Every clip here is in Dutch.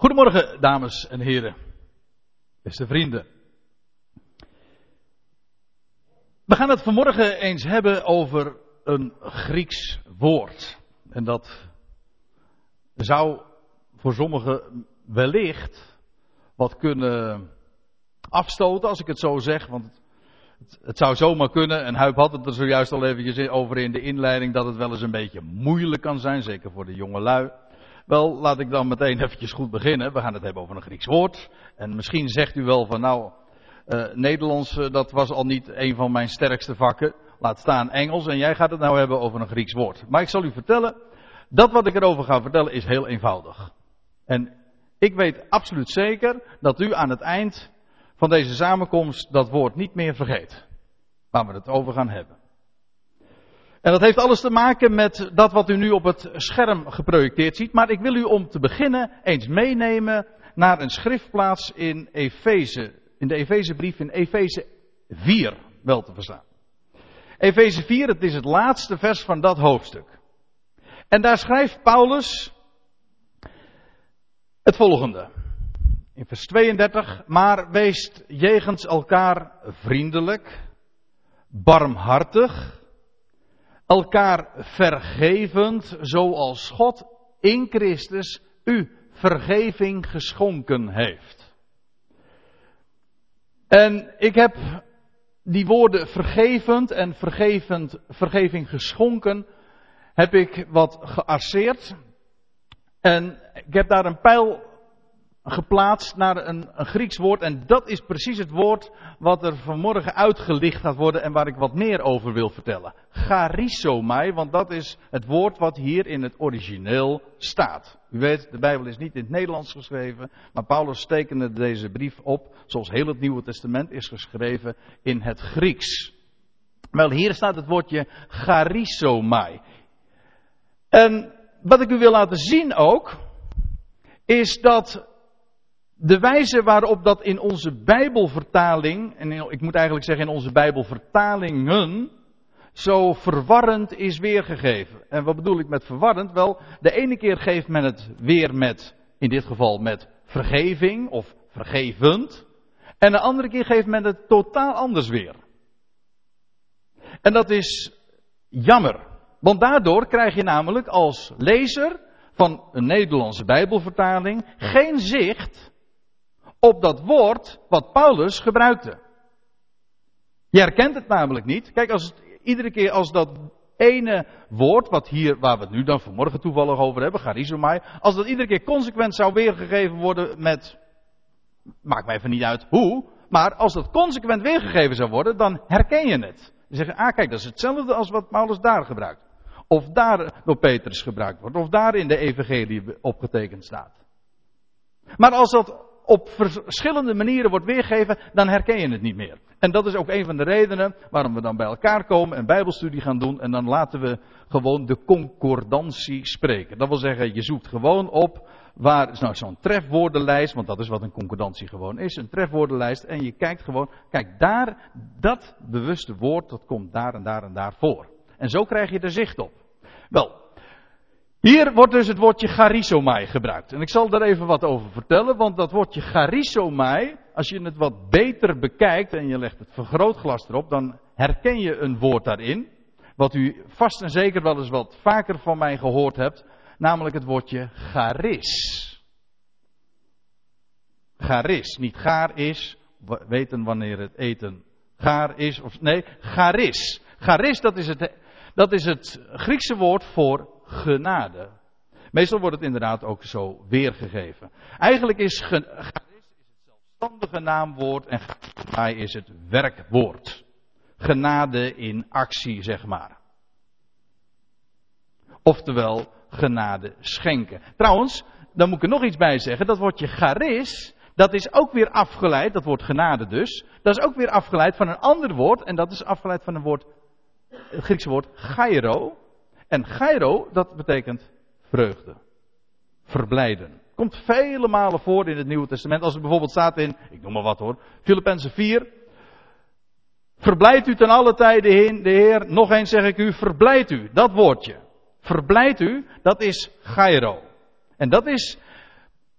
Goedemorgen, dames en heren. Beste vrienden. We gaan het vanmorgen eens hebben over een Grieks woord. En dat zou voor sommigen wellicht wat kunnen afstoten, als ik het zo zeg. Want het, zou zomaar kunnen, en Huip had het er zojuist al eventjes over in de inleiding, dat het wel eens een beetje moeilijk kan zijn, zeker voor de jonge lui. Wel, laat ik dan meteen eventjes goed beginnen. We gaan het hebben over een Grieks woord. En misschien zegt u wel van nou, uh, Nederlands, uh, dat was al niet een van mijn sterkste vakken. Laat staan Engels. En jij gaat het nou hebben over een Grieks woord. Maar ik zal u vertellen, dat wat ik erover ga vertellen is heel eenvoudig. En ik weet absoluut zeker dat u aan het eind van deze samenkomst dat woord niet meer vergeet. Waar we het over gaan hebben. En dat heeft alles te maken met dat wat u nu op het scherm geprojecteerd ziet. Maar ik wil u om te beginnen eens meenemen naar een schriftplaats in Efeze. In de Efezebrief in Efeze 4 wel te verstaan. Efeze 4, het is het laatste vers van dat hoofdstuk. En daar schrijft Paulus het volgende. In vers 32, maar wees jegens elkaar vriendelijk, barmhartig, elkaar vergevend, zoals God in Christus u vergeving geschonken heeft. En ik heb die woorden vergevend en vergevend, vergeving geschonken, heb ik wat gearseerd. En ik heb daar een pijl geplaatst naar een, een, Grieks woord. En dat is precies het woord wat er vanmorgen uitgelicht gaat worden en waar ik wat meer over wil vertellen. Charisomai, want dat is het woord wat hier in het origineel staat. U weet, de Bijbel is niet in het Nederlands geschreven, maar Paulus tekende deze brief op, zoals heel het Nieuwe Testament is geschreven, in het Grieks. Wel, hier staat het woordje charisomai. En wat ik u wil laten zien ook, is dat de wijze waarop dat in onze Bijbelvertaling, en ik moet eigenlijk zeggen in onze Bijbelvertalingen, zo verwarrend is weergegeven. En wat bedoel ik met verwarrend? Wel, de ene keer geeft men het weer met, in dit geval met vergeving of vergevend. En de andere keer geeft men het totaal anders weer. En dat is jammer. Want daardoor krijg je namelijk als lezer van een Nederlandse Bijbelvertaling geen zicht op dat woord wat Paulus gebruikte. Je herkent het namelijk niet. Kijk, als iedere keer als dat ene woord, wat hier, waar we het nu dan vanmorgen toevallig over hebben, charizomai, als dat iedere keer consequent zou weergegeven worden met, maakt mij even niet uit hoe, maar als dat consequent weergegeven zou worden, dan herken je het. Je zegt, ah kijk, dat is hetzelfde als wat Paulus daar gebruikt. Of daar door Petrus gebruikt wordt, of daar in de evangelie opgetekend staat. Maar als dat op verschillende manieren wordt weergegeven, dan herken je het niet meer. En dat is ook een van de redenen waarom we dan bij elkaar komen en bijbelstudie gaan doen en dan laten we gewoon de concordantie spreken. Dat wil zeggen, je zoekt gewoon op waar nou zo'n trefwoordenlijst, want dat is wat een concordantie gewoon is, een trefwoordenlijst en je kijkt gewoon, kijk daar, dat bewuste woord, dat komt daar en daar en daar voor. En zo krijg je er zicht op. Wel, hier wordt dus het woordje charisomai gebruikt. En ik zal daar even wat over vertellen, want dat woordje charisomai, als je het wat beter bekijkt en je legt het vergrootglas erop, dan herken je een woord daarin. Wat u vast en zeker wel eens wat vaker van mij gehoord hebt, namelijk het woordje charis. Charis, niet gaar is, weten wanneer het eten gaar is of nee, charis. Charis, dat is het, dat is het Griekse woord voor genade. Meestal wordt het inderdaad ook zo weergegeven. Eigenlijk is charis is het zelfstandige naamwoord en charisma is het werkwoord. Genade in actie, zeg maar. Oftewel, genade schenken. Trouwens, dan moet ik er nog iets bij zeggen. Dat woordje charis, dat is ook weer afgeleid, dat woord genade dus. Dat is ook weer afgeleid van een ander woord. En dat is afgeleid van een woord, het Griekse woord gairo. En Gairo, dat betekent vreugde. Verblijden. Komt vele malen voor in het Nieuwe Testament. Als het bijvoorbeeld staat in, ik noem maar wat hoor, Filippenzen 4. Verblijd u ten alle tijden in de Heer. Nog eens zeg ik u, verblijd u. Dat woordje. Verblijd u, dat is Gairo. En dat is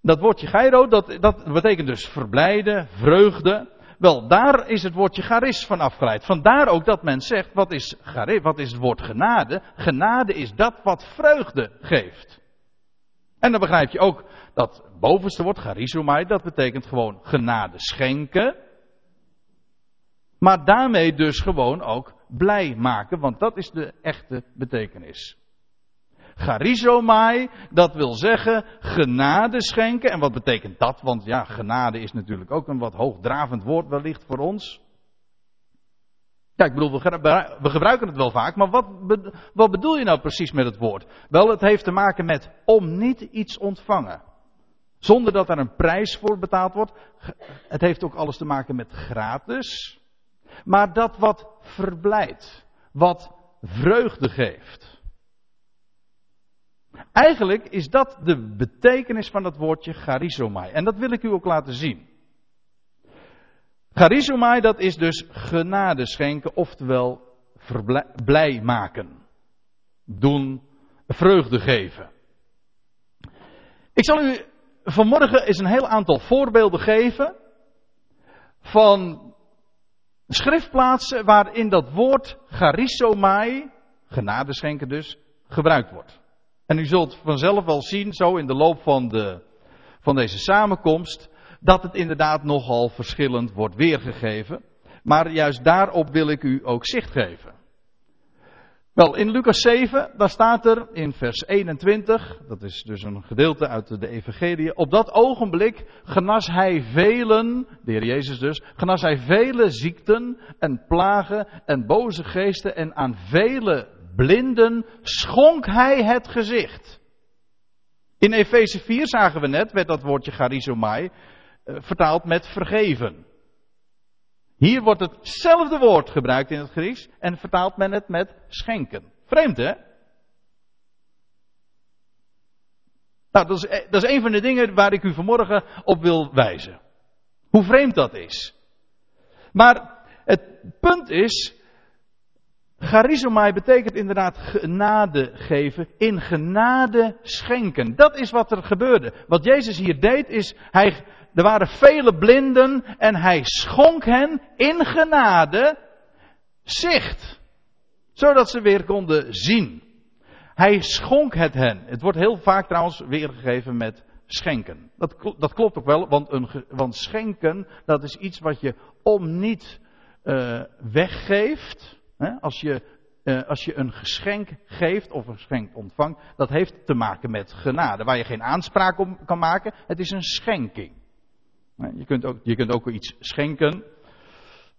Dat woordje gairo, dat, dat betekent dus verblijden, vreugde. Wel, daar is het woordje charis van afgeleid. Vandaar ook dat men zegt, wat is, charis, wat is het woord genade? Genade is dat wat vreugde geeft. En dan begrijp je ook dat bovenste woord, charizomai, dat betekent gewoon genade schenken. Maar daarmee dus gewoon ook blij maken, want dat is de echte betekenis. Charizomai, dat wil zeggen genade schenken. En wat betekent dat? Want ja, genade is natuurlijk ook een wat hoogdravend woord wellicht voor ons. Ja, ik bedoel, we gebruiken het wel vaak, maar wat, wat bedoel je nou precies met het woord? Wel, het heeft te maken met om niet iets ontvangen. Zonder dat er een prijs voor betaald wordt. Het heeft ook alles te maken met gratis. Maar dat wat verblijdt. Wat vreugde geeft. Eigenlijk is dat de betekenis van het woordje charizomai. En dat wil ik u ook laten zien. Charizomai, dat is dus genade schenken, oftewel blij maken. Doen, vreugde geven. Ik zal u vanmorgen eens een heel aantal voorbeelden geven van schriftplaatsen waarin dat woord charizomai, genade schenken dus, gebruikt wordt. En u zult vanzelf wel zien, zo in de loop van, de, van deze samenkomst, dat het inderdaad nogal verschillend wordt weergegeven. Maar juist daarop wil ik u ook zicht geven. Wel, in Lucas 7, daar staat er in vers 21, dat is dus een gedeelte uit de Evangelie. Op dat ogenblik genas hij velen, de heer Jezus dus, genas hij vele ziekten en plagen en boze geesten en aan vele blinden schonk hij het gezicht. In Efeze 4 zagen we net, werd dat woordje charizomai eh, vertaald met vergeven. Hier wordt hetzelfde woord gebruikt in het Grieks en vertaalt men het met schenken. Vreemd hè? Nou, dat is, eh, dat is een van de dingen waar ik u vanmorgen op wil wijzen. Hoe vreemd dat is. Maar het punt is, charizomai betekent inderdaad genade geven, in genade schenken. Dat is wat er gebeurde. Wat Jezus hier deed is, hij, er waren vele blinden en hij schonk hen in genade zicht. Zodat ze weer konden zien. Hij schonk het hen. Het wordt heel vaak trouwens weergegeven met schenken. Dat, dat klopt ook wel, want, een, want schenken, dat is iets wat je om niet uh, weggeeft. Als, je, uh, als je een geschenk geeft of een geschenk ontvangt, dat heeft te maken met genade. Waar je geen aanspraak op kan maken, het is een schenking. Je kunt ook, je kunt ook iets schenken.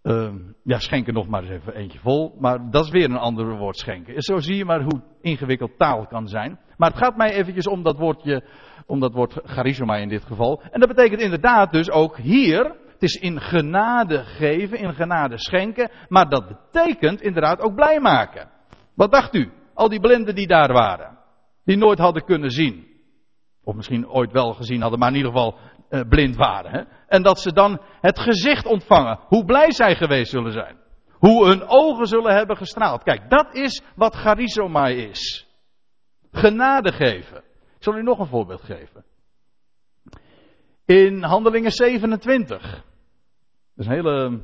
Uh, ja, schenken nog maar eens even eentje vol. Maar dat is weer een ander woord schenken. Zo zie je maar hoe ingewikkeld taal kan zijn. Maar het gaat mij eventjes om dat woordje, om dat woord charisma in dit geval. En dat betekent inderdaad dus ook hier, het is in genade geven, in genade schenken. Maar dat betekent inderdaad ook blij maken. Wat dacht u? Al die blinden die daar waren. Die nooit hadden kunnen zien. Of misschien ooit wel gezien hadden, maar in ieder geval uh, blind waren. Hè? En dat ze dan het gezicht ontvangen. Hoe blij zij geweest zullen zijn. Hoe hun ogen zullen hebben gestraald. Kijk, dat is wat charizomai is. Genade geven. Ik zal u nog een voorbeeld geven. In Handelingen 27. Dat is een hele.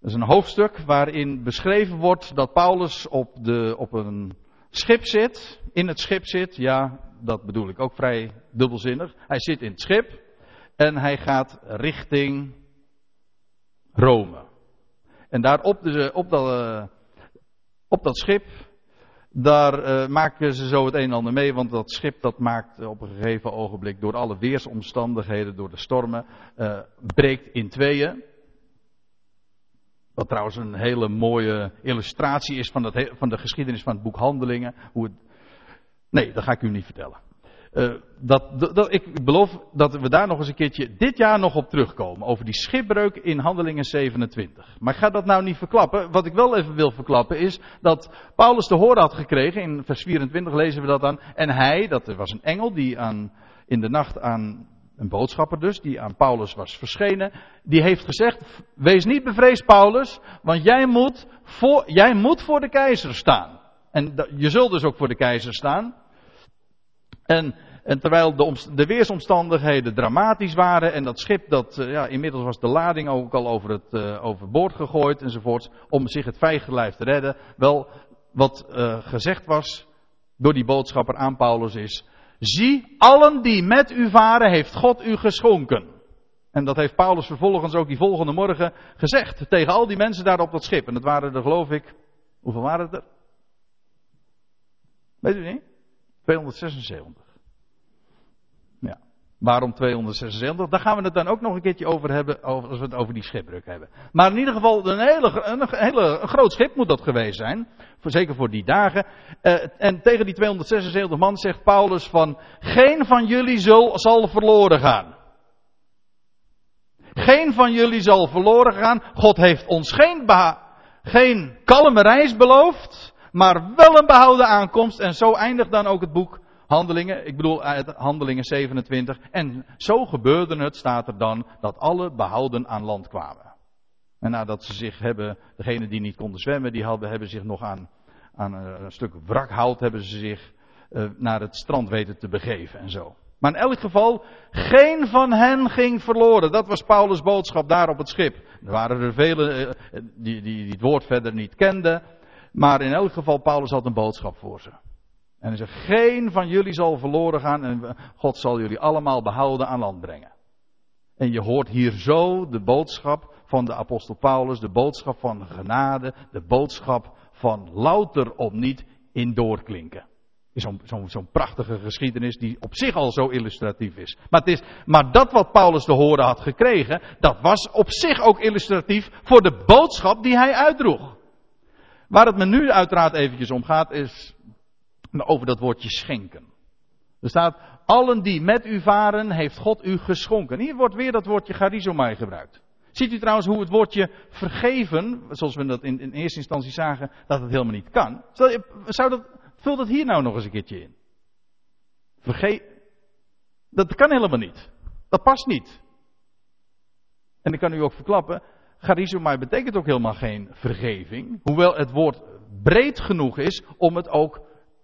Is een hoofdstuk waarin beschreven wordt dat Paulus op, de, op een schip zit. In het schip zit, ja, dat bedoel ik ook vrij dubbelzinnig. Hij zit in het schip. En hij gaat richting Rome. En daar op, de, op, dat, uh, op dat schip, daar uh, maken ze zo het een en ander mee, want dat schip dat maakt op een gegeven ogenblik door alle weersomstandigheden, door de stormen, uh, breekt in tweeën. Wat trouwens een hele mooie illustratie is van, dat, van de geschiedenis van het boek Handelingen. Hoe het... Nee, dat ga ik u niet vertellen. Uh, dat, dat, ik beloof dat we daar nog eens een keertje dit jaar nog op terugkomen. Over die schipbreuk in Handelingen 27. Maar ik ga dat nou niet verklappen. Wat ik wel even wil verklappen is dat Paulus te horen had gekregen. In vers 24 lezen we dat dan. En hij, dat was een engel die aan, in de nacht aan een boodschapper dus, die aan Paulus was verschenen, die heeft gezegd, wees niet bevreesd Paulus, want jij moet voor, jij moet voor de keizer staan. En je zult dus ook voor de keizer staan. En en terwijl de, de, weersomstandigheden dramatisch waren en dat schip, dat, uh, ja, inmiddels was de lading ook al over het, uh, overboord gegooid enzovoorts, om zich het vijgenlijf te redden. Wel, wat uh, gezegd was door die boodschapper aan Paulus is, zie, allen die met u varen heeft God u geschonken. En dat heeft Paulus vervolgens ook die volgende morgen gezegd tegen al die mensen daar op dat schip. En dat waren er geloof ik, hoeveel waren het er? Weet u niet? 276. Ja. Waarom 276? Daar gaan we het dan ook nog een keertje over hebben als we het over die schipbreuk hebben. Maar in ieder geval een hele, een hele een groot schip moet dat geweest zijn. Zeker voor die dagen. Uh, en tegen die 276 man zegt Paulus van geen van jullie zal, zal verloren gaan. Geen van jullie zal verloren gaan. God heeft ons geen, geen kalme reis beloofd maar wel een behouden aankomst. En zo eindigt dan ook het boek Handelingen, ik bedoel uit Handelingen 27. En zo gebeurde het, staat er dan, dat alle behouden aan land kwamen. En nadat ze zich hebben, degenen die niet konden zwemmen, die hadden, hebben zich nog aan, aan een stuk wrakhout, hebben ze zich uh, naar het strand weten te begeven en zo. Maar in elk geval, geen van hen ging verloren. Dat was Paulus' boodschap daar op het schip. Er waren er velen die, die, die het woord verder niet kenden. Maar in elk geval, Paulus had een boodschap voor ze. En hij zegt, geen van jullie zal verloren gaan en God zal jullie allemaal behouden aan land brengen. En je hoort hier zo de boodschap van de apostel Paulus, de boodschap van genade, de boodschap van louter op niet in doorklinken. Zo'n zo, zo prachtige geschiedenis die op zich al zo illustratief is. Maar, het is. maar dat wat Paulus te horen had gekregen, dat was op zich ook illustratief voor de boodschap die hij uitdroeg. Waar het me nu uiteraard eventjes om gaat is over dat woordje schenken. Er staat, allen die met u varen, heeft God u geschonken. Hier wordt weer dat woordje charizomai gebruikt. Ziet u trouwens hoe het woordje vergeven, zoals we dat in, in eerste instantie zagen, dat het helemaal niet kan. Zou dat, vul dat hier nou nog eens een keertje in. Verge dat kan helemaal niet. Dat past niet. En ik kan u ook verklappen, charizomai betekent ook helemaal geen vergeving. Hoewel het woord breed genoeg is om het ook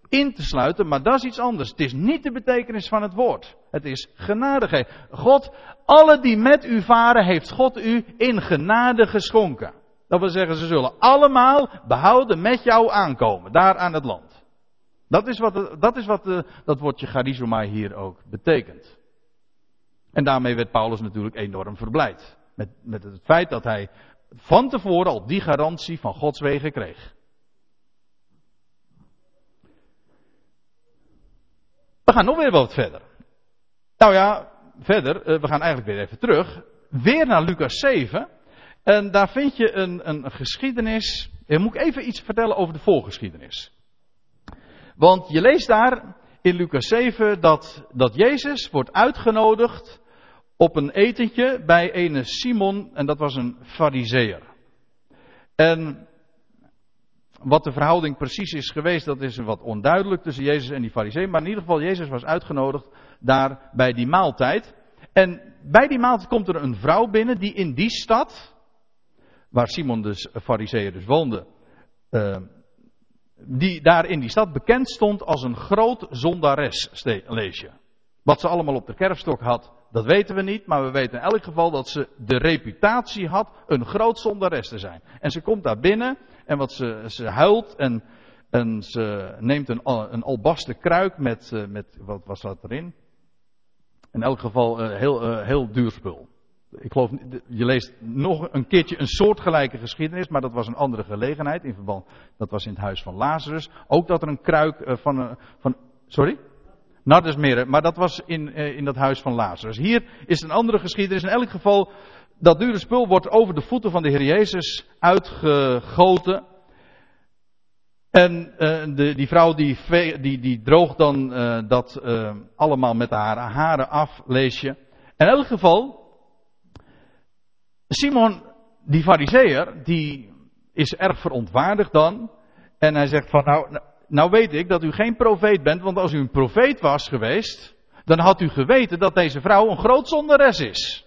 in te sluiten, maar dat is iets anders. Het is niet de betekenis van het woord. Het is genadigheid. God, alle die met u varen, heeft God u in genade geschonken. Dat wil zeggen, ze zullen allemaal behouden met jou aankomen, daar aan het land. Dat is wat, dat, is wat de, dat woordje charizomai hier ook betekent. En daarmee werd Paulus natuurlijk enorm verblijd. Met, met het feit dat hij van tevoren al die garantie van Gods wegen kreeg. We gaan nog weer wat verder. Nou ja, verder, eh, we gaan eigenlijk weer even terug. Weer naar Lucas 7. En daar vind je een, een geschiedenis. En moet ik even iets vertellen over de voorgeschiedenis. Want je leest daar in Lucas 7 dat, dat Jezus wordt uitgenodigd op een etentje bij ene Simon, en dat was een fariseer. En wat de verhouding precies is geweest, dat is wat onduidelijk tussen Jezus en die fariseer. Maar in ieder geval, Jezus was uitgenodigd daar bij die maaltijd. En bij die maaltijd komt er een vrouw binnen die in die stad, waar Simon dus fariseer dus woonde, uh, die daar in die stad bekend stond als een groot zondares, lees. Wat ze allemaal op de kerfstok had, dat weten we niet, maar we weten in elk geval dat ze de reputatie had een groot zondares te zijn. En ze komt daar binnen en wat ze, ze huilt en, en ze neemt een, een albaste kruik met, eh, met, wat was dat erin? In elk geval een heel, uh, heel duur spul. Ik geloof, je leest nog een keertje een soortgelijke geschiedenis, maar dat was een andere gelegenheid in verband, dat was in het huis van Lazarus. Ook dat er een kruik van, van, sorry? Nardesmeren, maar dat was in, in dat huis van Lazarus. Hier is een andere geschiedenis. In elk geval, dat dure spul wordt over de voeten van de Heer Jezus uitgegoten. En uh, de, die vrouw die, die, die droogt dan uh, dat allemaal met haar haren af, lees je. In elk geval, Simon, die fariseer, die is erg verontwaardigd dan. En hij zegt van, nou, nou weet ik dat u geen profeet bent, want als u een profeet was geweest, dan had u geweten dat deze vrouw een groot zonderes is.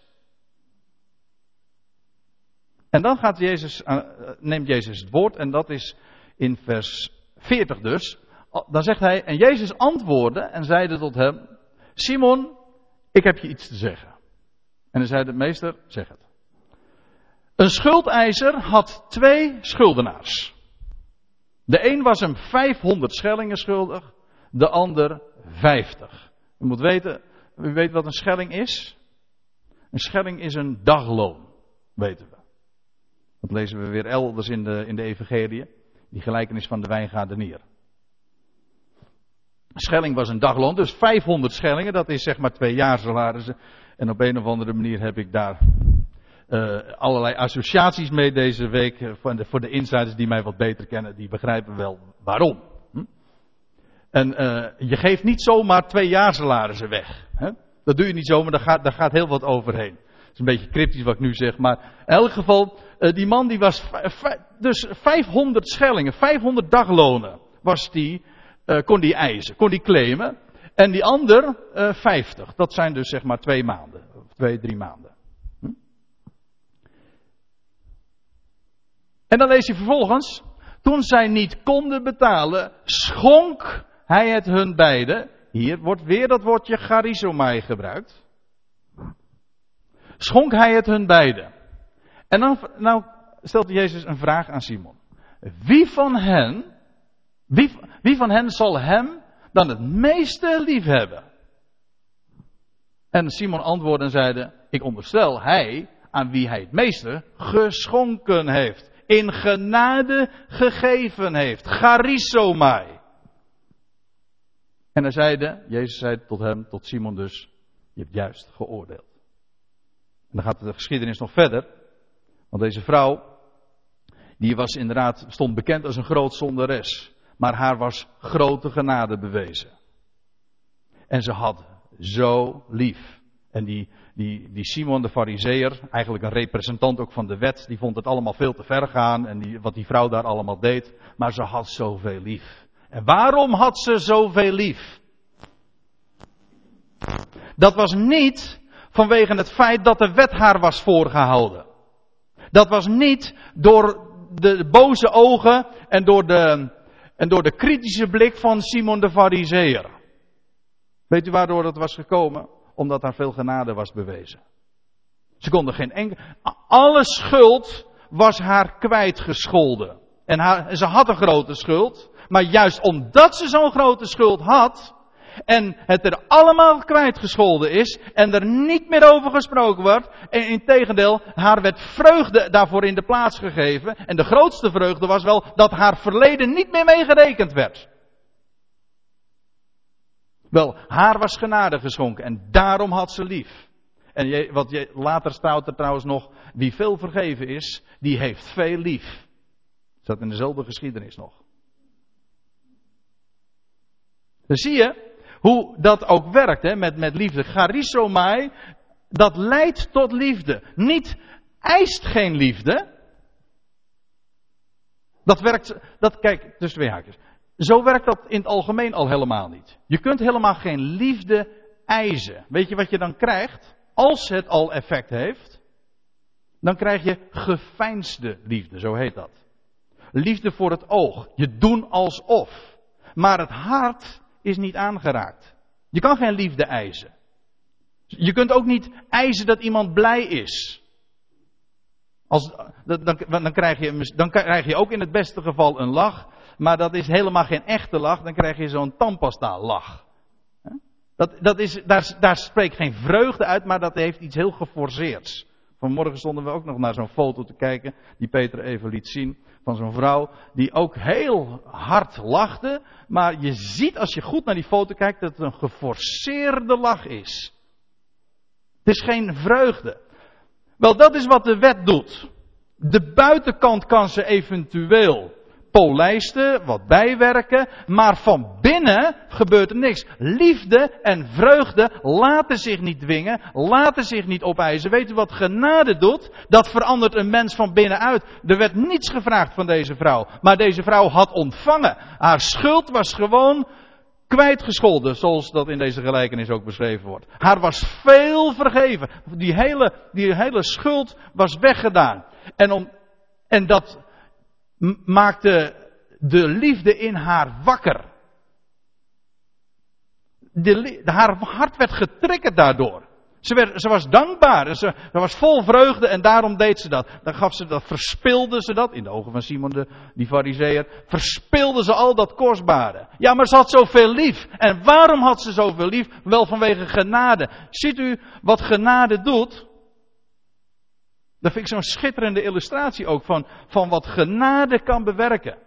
En dan gaat Jezus, uh, neemt Jezus het woord en dat is in vers 40 dus. Dan zegt hij, en Jezus antwoordde en zeide tot hem, Simon, ik heb je iets te zeggen. En dan zei de meester, zeg het. Een schuldeiser had twee schuldenaars. De een was hem 500 schellingen schuldig, de ander 50. U moet weten, u weet wat een schelling is? Een schelling is een dagloon, weten we. Dat lezen we weer elders in de, in de evangelie. Die gelijkenis van de wijngaardenier. Schelling was een dagloon, dus 500 schellingen, dat is zeg maar twee jaar salarissen. En op een of andere manier heb ik daar uh, allerlei associaties mee deze week. Eh, voor de, voor de insiders die mij wat beter kennen, die begrijpen wel waarom. Hm? En uh, je geeft niet zomaar twee jaar salarissen weg. Hè? Dat doe je niet zomaar, daar gaat, daar gaat heel wat overheen. Het is een beetje cryptisch wat ik nu zeg, maar in elk geval, die man die was dus 500 schellingen, 500 daglonen was die, kon die eisen, kon die claimen. En die ander 50. Dat zijn dus zeg maar twee maanden, twee, drie maanden. En dan lees je vervolgens, toen zij niet konden betalen, schonk hij het hun beiden. Hier wordt weer dat woordje charizomai gebruikt. Schonk hij het hun beiden. En dan nou stelt Jezus een vraag aan Simon. Wie van hen, wie, van hen zal hem dan het meeste lief hebben? En Simon antwoordde en zeide, ik onderstel hij aan wie hij het meeste geschonken heeft in genade gegeven heeft. Charizomai. En hij zeide, Jezus zei tot hem, tot Simon dus, je hebt juist geoordeeld. En dan gaat de geschiedenis nog verder. Want deze vrouw, die was inderdaad, stond bekend als een groot zonderes. Maar haar was grote genade bewezen. En ze had zo lief. En die, die, die Simon de Fariseer, eigenlijk een representant ook van de wet, die vond het allemaal veel te ver gaan en die, wat die vrouw daar allemaal deed. Maar ze had zoveel lief. En waarom had ze zoveel lief? Dat was niet vanwege het feit dat de wet haar was voorgehouden. Dat was niet door de boze ogen en door de, en door de kritische blik van Simon de Fariseer. Weet u waardoor dat was gekomen? Omdat daar veel genade was bewezen. Ze konden geen enkel. Alle schuld was haar kwijtgescholden. En, haar, ze had een grote schuld. Maar juist omdat ze zo'n grote schuld had. En het er allemaal kwijtgescholden is. En er niet meer over gesproken wordt. En in tegendeel, haar werd vreugde daarvoor in de plaats gegeven. En de grootste vreugde was wel dat haar verleden niet meer meegerekend werd. Wel, haar was genade geschonken en daarom had ze lief. En wat je, later staat er trouwens nog, wie veel vergeven is, die heeft veel lief. Dat in dezelfde geschiedenis nog. Dan zie je hoe dat ook werkt hè, met, met liefde. Charisomai, dat leidt tot liefde. Niet eist geen liefde. Dat werkt, dat, kijk, tussen twee haakjes. Zo werkt dat in het algemeen al helemaal niet. Je kunt helemaal geen liefde eisen. Weet je wat je dan krijgt? Als het al effect heeft, dan krijg je geveinsde liefde, zo heet dat. Liefde voor het oog. Je doen alsof. Maar het hart is niet aangeraakt. Je kan geen liefde eisen. Je kunt ook niet eisen dat iemand blij is. Als, dan, dan, krijg je, dan krijg je ook in het beste geval een lach maar dat is helemaal geen echte lach, dan krijg je zo'n tandpasta lach. Dat, dat is, daar, daar spreekt geen vreugde uit, maar dat heeft iets heel geforceerds. Vanmorgen stonden we ook nog naar zo'n foto te kijken, die Peter even liet zien, van zo'n vrouw die ook heel hard lachte, maar je ziet als je goed naar die foto kijkt dat het een geforceerde lach is. Het is geen vreugde. Wel, dat is wat de wet doet. De buitenkant kan ze eventueel polijsten, wat bijwerken, maar van binnen gebeurt er niks. Liefde en vreugde laten zich niet dwingen, laten zich niet opeisen. Weet u wat genade doet? Dat verandert een mens van binnenuit. Er werd niets gevraagd van deze vrouw, maar deze vrouw had ontvangen. Haar schuld was gewoon kwijtgescholden, zoals dat in deze gelijkenis ook beschreven wordt. Haar was veel vergeven. Die hele, die hele schuld was weggedaan. En, om, en dat maakte de liefde in haar wakker. de, haar hart werd getriggerd daardoor. Ze, werd, ze was dankbaar. Ze, ze, was vol vreugde en daarom deed ze dat. Dan gaf ze dat, verspilde ze dat, in de ogen van Simon de, die verspilde ze al dat kostbare. Ja, maar ze had zoveel lief. En waarom had ze zoveel lief? Wel vanwege genade. Ziet u wat genade doet? Dat vind ik zo'n schitterende illustratie ook van, van wat genade kan bewerken.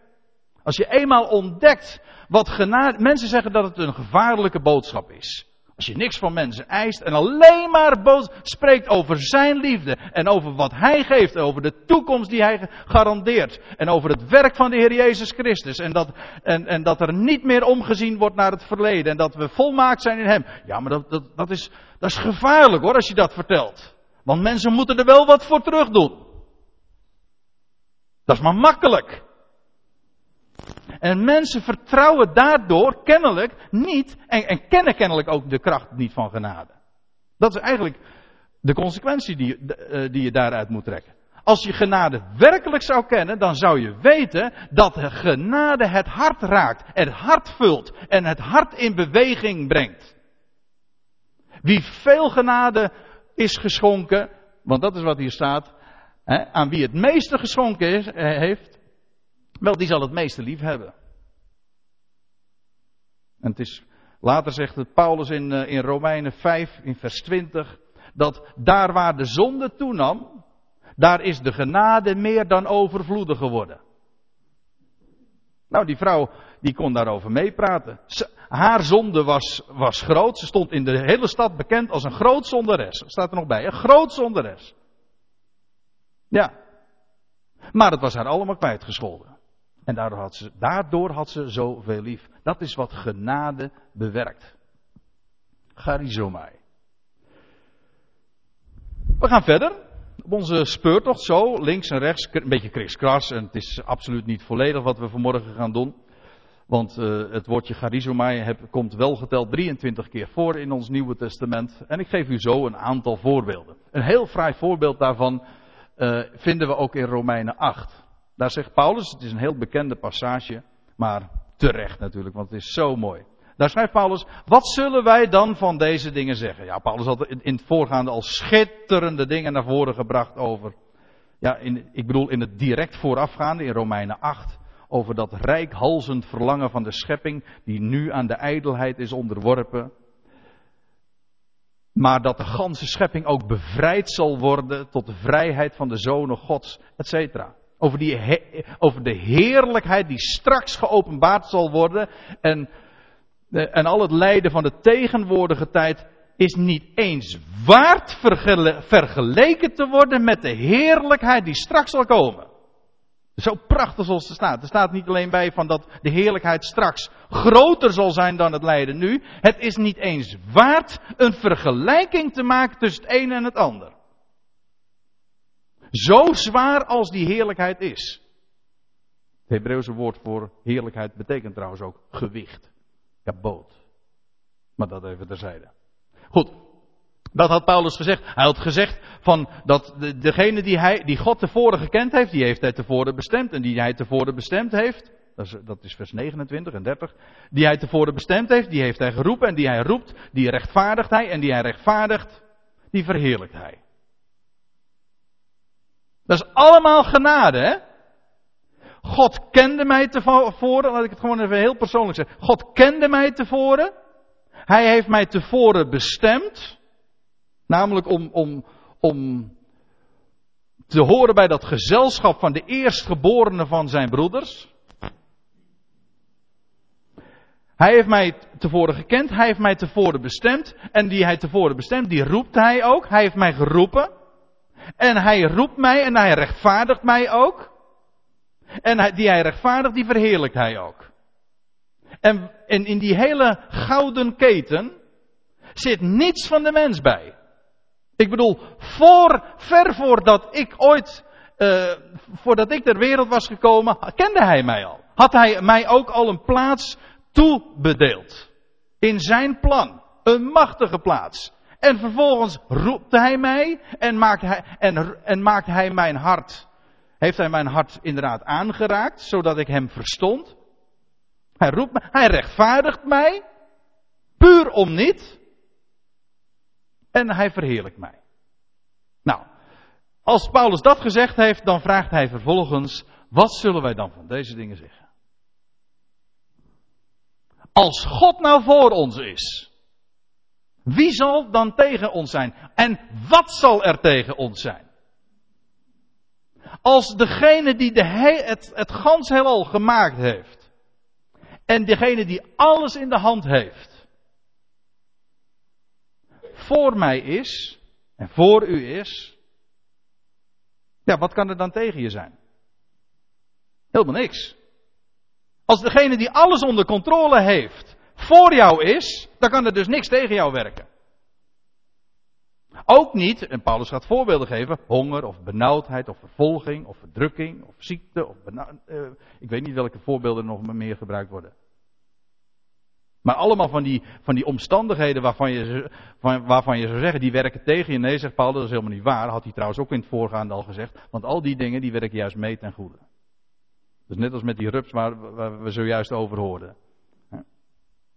Als je eenmaal ontdekt wat genade. Mensen zeggen dat het een gevaarlijke boodschap is. Als je niks van mensen eist en alleen maar spreekt over zijn liefde en over wat hij geeft, over de toekomst die hij garandeert en over het werk van de Heer Jezus Christus en dat, en, en dat er niet meer omgezien wordt naar het verleden en dat we volmaakt zijn in hem. Ja, maar dat, dat, dat, is, dat is gevaarlijk hoor als je dat vertelt. Want mensen moeten er wel wat voor terug doen. Dat is maar makkelijk. En mensen vertrouwen daardoor kennelijk niet, en, en, kennen kennelijk ook de kracht niet van genade. Dat is eigenlijk de consequentie die, eh, die je daaruit moet trekken. Als je genade werkelijk zou kennen, dan zou je weten dat genade het hart raakt, het hart vult en het hart in beweging brengt. Wie veel genade is geschonken, want dat is wat hier staat, hè, aan wie het meeste geschonken is, eh, heeft, wel, die zal het meeste lief hebben. En het is, later zegt het Paulus in, eh, in Romeinen 5, in vers 20, dat daar waar de zonde toenam, daar is de genade meer dan overvloedig geworden. Nou, die vrouw, die kon daarover meepraten. Haar zonde was, was groot. Ze stond in de hele stad bekend als een groot zonderes. Staat er nog bij, een groot zonderes. Ja. Maar het was haar allemaal kwijtgescholden. En daardoor had, ze, daardoor had ze zoveel lief. Dat is wat genade bewerkt. Charizomai. We gaan verder. Op onze speurtocht zo, links en rechts, een beetje kriskras. En het is absoluut niet volledig wat we vanmorgen gaan doen. Want uh, het woordje charizomai komt wel geteld 23 keer voor in ons Nieuwe Testament. En ik geef u zo een aantal voorbeelden. Een heel fraai voorbeeld daarvan uh, vinden we ook in Romeinen 8. Daar zegt Paulus, het is een heel bekende passage, maar terecht natuurlijk, want het is zo mooi. Daar schrijft Paulus, wat zullen wij dan van deze dingen zeggen? Ja, Paulus had in het voorgaande al schitterende dingen naar voren gebracht over, ja, in, ik bedoel in het direct voorafgaande, in Romeinen 8, over dat rijkhalzend verlangen van de schepping, die nu aan de ijdelheid is onderworpen. Maar dat de ganse schepping ook bevrijd zal worden tot de vrijheid van de zonen Gods, et cetera. Over, die over de heerlijkheid die straks geopenbaard zal worden. En, en al het lijden van de tegenwoordige tijd is niet eens waard vergeleken te worden met de heerlijkheid die straks zal komen. Zo prachtig zoals er staat. Er staat niet alleen bij van dat de heerlijkheid straks groter zal zijn dan het lijden nu. Het is niet eens waard een vergelijking te maken tussen het een en het ander. Zo zwaar als die heerlijkheid is. Het Hebreeuwse woord voor heerlijkheid betekent trouwens ook gewicht. Kaboot. Maar dat even terzijde. Goed. Dat had Paulus gezegd. Hij had gezegd van dat de, degene die, hij, die God tevoren gekend heeft, die heeft hij tevoren bestemd. En die hij tevoren bestemd heeft, dat is, dat is vers 29 en 30. Die hij tevoren bestemd heeft, die heeft hij geroepen. En die hij roept, die rechtvaardigt hij. En die hij rechtvaardigt, die verheerlijkt hij. Dat is allemaal genade, hè? God kende mij tevoren, laat ik het gewoon even heel persoonlijk zeggen. God kende mij tevoren. Hij heeft mij tevoren bestemd. Namelijk om, om, om te horen bij dat gezelschap van de eerstgeborenen van zijn broeders. Hij heeft mij tevoren gekend, hij heeft mij tevoren bestemd. En die hij tevoren bestemd, die roept hij ook. Hij heeft mij geroepen. En hij roept mij en hij rechtvaardigt mij ook. En die hij rechtvaardigt, die verheerlijkt hij ook. En, en in die hele gouden keten zit niets van de mens bij. Ik bedoel, voor, ver voordat ik ooit, uh, voordat ik ter wereld was gekomen, kende hij mij al. Had hij mij ook al een plaats toebedeeld. In zijn plan. Een machtige plaats. En vervolgens roept hij mij en maakt hij, en, en maakt hij mijn hart, heeft hij mijn hart inderdaad aangeraakt, zodat ik hem verstond. Hij roept mij, hij rechtvaardigt mij. puur om niet. En hij verheerlijkt mij. Nou, als Paulus dat gezegd heeft, dan vraagt hij vervolgens, wat zullen wij dan van deze dingen zeggen? Als God nou voor ons is, wie zal dan tegen ons zijn? En wat zal er tegen ons zijn? Als degene die de het, het gans heelal gemaakt heeft. En degene die alles in de hand heeft. Voor mij is. En voor u is. Ja, wat kan er dan tegen je zijn? Helemaal niks. Als degene die alles onder controle heeft voor jou is, dan kan er dus niks tegen jou werken. Ook niet, en Paulus gaat voorbeelden geven, honger of benauwdheid of vervolging of verdrukking of ziekte of uh, ik weet niet welke voorbeelden nog meer gebruikt worden. Maar allemaal van die, van die omstandigheden waarvan je, van, waarvan je zou zeggen, die werken tegen je. Nee, zegt Paulus, dat is helemaal niet waar. Had hij trouwens ook in het voorgaande al gezegd. Want al die dingen, die werken juist mee ten goede. Dus net als met die rups waar, waar we zojuist over hoorden.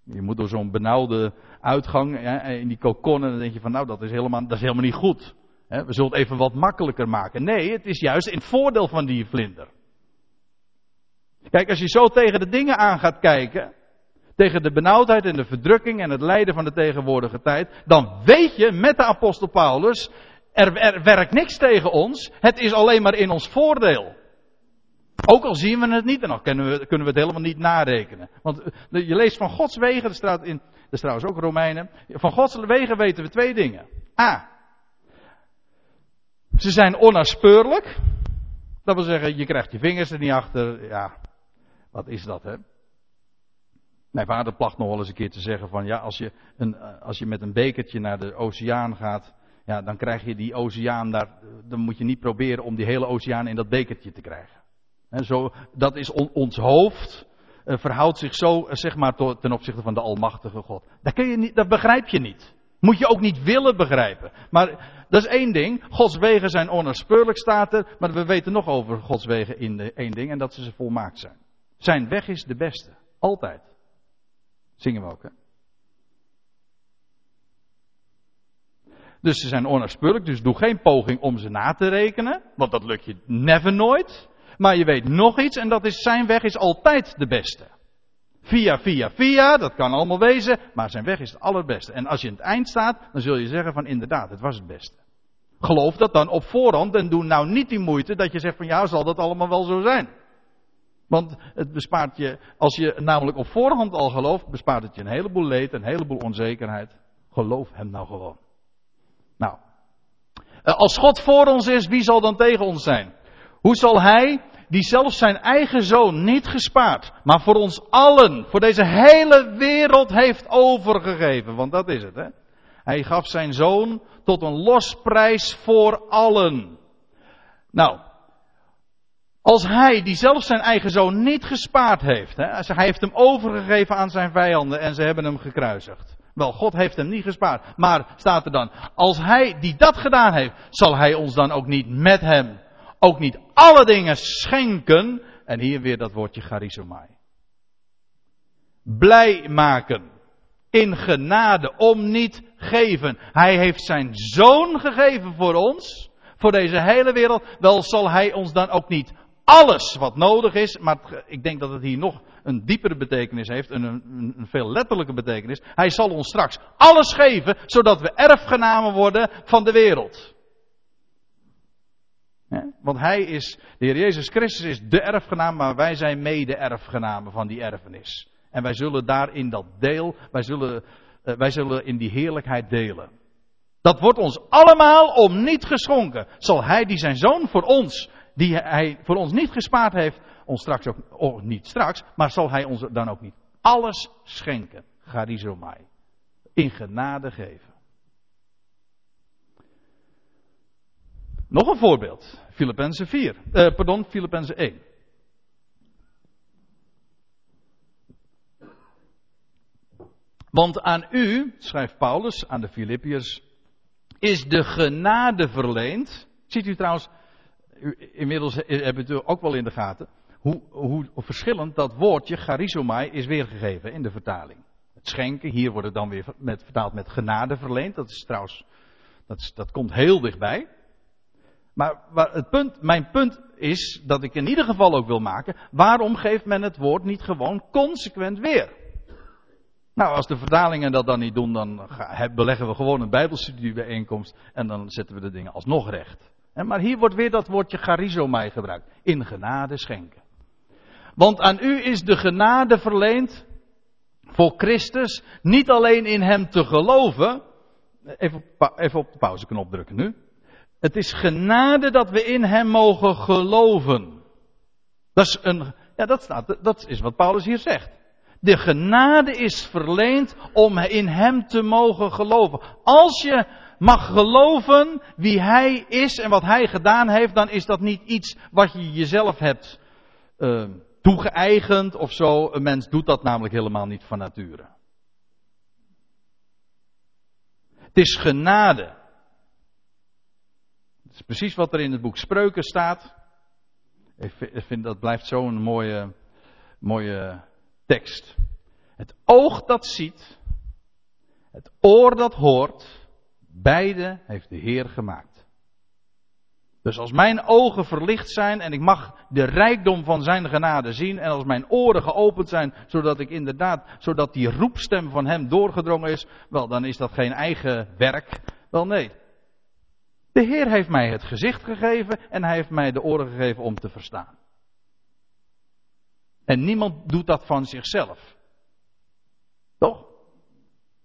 Je moet door zo'n benauwde uitgang in die kokon en dan denk je van nou dat is helemaal, dat is helemaal niet goed. We zullen het even wat makkelijker maken. Nee, het is juist in het voordeel van die vlinder. Kijk, als je zo tegen de dingen aan gaat kijken, tegen de benauwdheid en de verdrukking en het lijden van de tegenwoordige tijd, dan weet je met de apostel Paulus, er, er werkt niks tegen ons, het is alleen maar in ons voordeel. Ook al zien we het niet, en dan kunnen we, kunnen we het helemaal niet narekenen. Want eh, je leest van Gods wegen, er staat in, er is trouwens ook Romeinen. Van Gods wegen weten we twee dingen. A. Ze zijn onnaspeurlijk. Dat wil zeggen, je krijgt je vingers er niet achter. Ja, wat is dat, hè? Mijn vader placht nog wel eens een keer te zeggen van ja, als je, een, eh, als je met een bekertje naar de oceaan gaat, ja, dan krijg je die oceaan daar, dan moet je niet proberen om die hele oceaan in dat bekertje te krijgen. En zo, dat is ons hoofd, uh, verhoudt zich zo, zeg maar, ten opzichte van de Almachtige God. Dat, kun je niet, dat begrijp je niet. Moet je ook niet willen begrijpen. Maar dat is één ding. Gods wegen zijn onnaspeurlijk, staat er. Maar we weten nog over Gods wegen in één ding. En dat ze volmaakt zijn. Zijn weg is de beste. Altijd. Zingen we ook? Dus ze zijn onnaspeurlijk. Dus doe geen poging om ze na te rekenen. Want dat lukt je never nooit. Maar je weet nog iets en dat is zijn weg is altijd de beste. Via, via, via, dat kan allemaal wezen, maar zijn weg is het allerbeste. En als je in het eind staat, dan zul je zeggen van inderdaad, het was het beste. Geloof dat dan op voorhand en doe nou niet die moeite dat je zegt van ja, zal dat allemaal wel zo zijn. Want het bespaart je, als je namelijk op voorhand al gelooft, bespaart het je een heleboel leed, een heleboel onzekerheid. Geloof hem nou gewoon. Nou, eh, als God voor ons is, wie zal dan tegen ons zijn? Hoe zal hij, die zelfs zijn eigen zoon niet gespaard, maar voor ons allen, voor deze hele wereld heeft overgegeven, want dat is het, hè? Hij gaf zijn zoon tot een losprijs voor allen. Nou, als hij, die zelfs zijn eigen zoon niet gespaard heeft, hè, hij heeft hem overgegeven aan zijn vijanden en ze hebben hem gekruisigd. Wel, God heeft hem niet gespaard. Maar staat er dan, als hij die dat gedaan heeft, zal hij ons dan ook niet met hem ook niet alle dingen schenken. En hier weer dat woordje charizomai. Blij maken. In genade. Om niet geven. Hij heeft zijn zoon gegeven voor ons. Voor deze hele wereld. Wel zal hij ons dan ook niet alles wat nodig is. Maar ik denk dat het hier nog een diepere betekenis heeft. Een, een, veel letterlijke betekenis. Hij zal ons straks alles geven. Zodat we erfgenamen worden van de wereld. Want hij is, de Heer Jezus Christus is de erfgenaam, maar wij zijn mede-erfgenamen van die erfenis. En wij zullen daarin dat deel, wij zullen, uh, wij zullen in die heerlijkheid delen. Dat wordt ons allemaal om niet geschonken. Zal hij die zijn zoon voor ons, die hij voor ons niet gespaard heeft, ons straks ook, oh, niet straks, maar zal hij ons dan ook niet alles schenken. Garizomai. In genade geven. Nog een voorbeeld. Filippenzen 4. Eh, pardon, Filippenzen 1. Want aan u, schrijft Paulus aan de Filippiërs, is de genade verleend. Ziet u trouwens, inmiddels hebben we het ook wel in de gaten, hoe, hoe verschillend dat woordje charizomai is weergegeven in de vertaling. het schenken. Hier wordt het dan weer met, vertaald met genade verleend. Dat is trouwens, dat, is, dat komt heel dichtbij. Maar het punt, mijn punt is dat ik in ieder geval ook wil maken. Waarom geeft men het woord niet gewoon consequent weer? Nou, als de vertalingen dat dan niet doen, dan beleggen we gewoon een bijbelstudiebijeenkomst en dan zetten we de dingen alsnog recht. Maar hier wordt weer dat woordje charizomai gebruikt. In genade schenken. Want aan u is de genade verleend voor Christus, niet alleen in hem te geloven. Even, even op de pauzeknop drukken nu. Het is genade dat we in hem mogen geloven. Dat is een, ja, dat staat, dat is wat Paulus hier zegt. De genade is verleend om in hem te mogen geloven. Als je mag geloven wie hij is en wat hij gedaan heeft, dan is dat niet iets wat je jezelf hebt uh, toegeëigend of zo. Een mens doet dat namelijk helemaal niet van nature. Het is genade. Het is precies wat er in het boek Spreuken staat. Ik vind dat blijft zo'n mooie, mooie tekst. Het oog dat ziet, het oor dat hoort, beide heeft de Heer gemaakt. Dus als mijn ogen verlicht zijn en ik mag de rijkdom van zijn genade zien en als mijn oren geopend zijn, zodat ik inderdaad, zodat die roepstem van hem doorgedrongen is, wel dan is dat geen eigen werk. Wel nee. De Heer heeft mij het gezicht gegeven en hij heeft mij de oren gegeven om te verstaan. En niemand doet dat van zichzelf. Toch?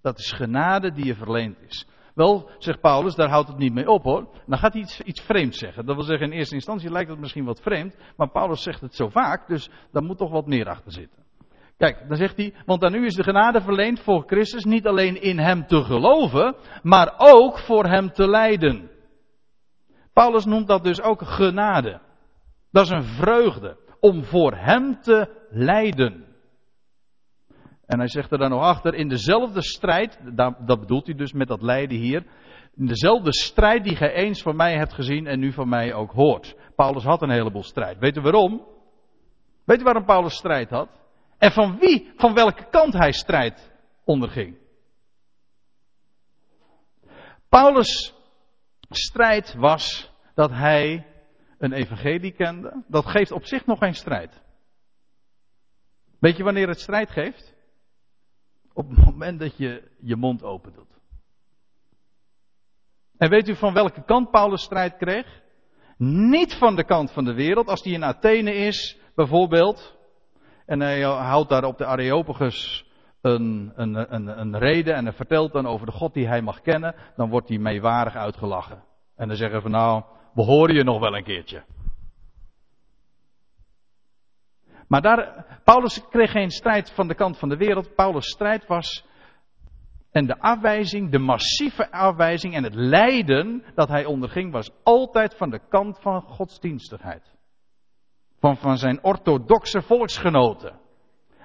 Dat is genade die je verleend is. Wel, zegt Paulus, daar houdt het niet mee op hoor. Dan gaat hij iets, iets vreemds zeggen. Dat wil zeggen, in eerste instantie lijkt het misschien wat vreemd. Maar Paulus zegt het zo vaak, dus daar moet toch wat meer achter zitten. Kijk, dan zegt hij, want aan u is de genade verleend voor Christus niet alleen in hem te geloven, maar ook voor hem te lijden. Paulus noemt dat dus ook genade. Dat is een vreugde om voor hem te lijden. En hij zegt er dan nog achter, in dezelfde strijd, dat bedoelt hij dus met dat lijden hier, in dezelfde strijd die gij eens van mij hebt gezien en nu van mij ook hoort. Paulus had een heleboel strijd. Weet u waarom? Weet u waarom Paulus strijd had? En van wie, van welke kant hij strijd onderging? Paulus' strijd was dat hij een evangelie kende. Dat geeft op zich nog geen strijd. Weet je wanneer het strijd geeft? Op het moment dat je je mond open doet. En weet u van welke kant Paulus strijd kreeg? Niet van de kant van de wereld. Als hij in Athene is, bijvoorbeeld. En hij houdt daar op de Areopagus een, een, een, een reden. En hij vertelt dan over de God die hij mag kennen. Dan wordt hij meewarig uitgelachen. En dan zeggen van nou, we horen je nog wel een keertje. Maar daar, Paulus kreeg geen strijd van de kant van de wereld. Paulus' strijd was. En de afwijzing, de massieve afwijzing en het lijden dat hij onderging, was altijd van de kant van godsdienstigheid. Van, van zijn orthodoxe volksgenoten.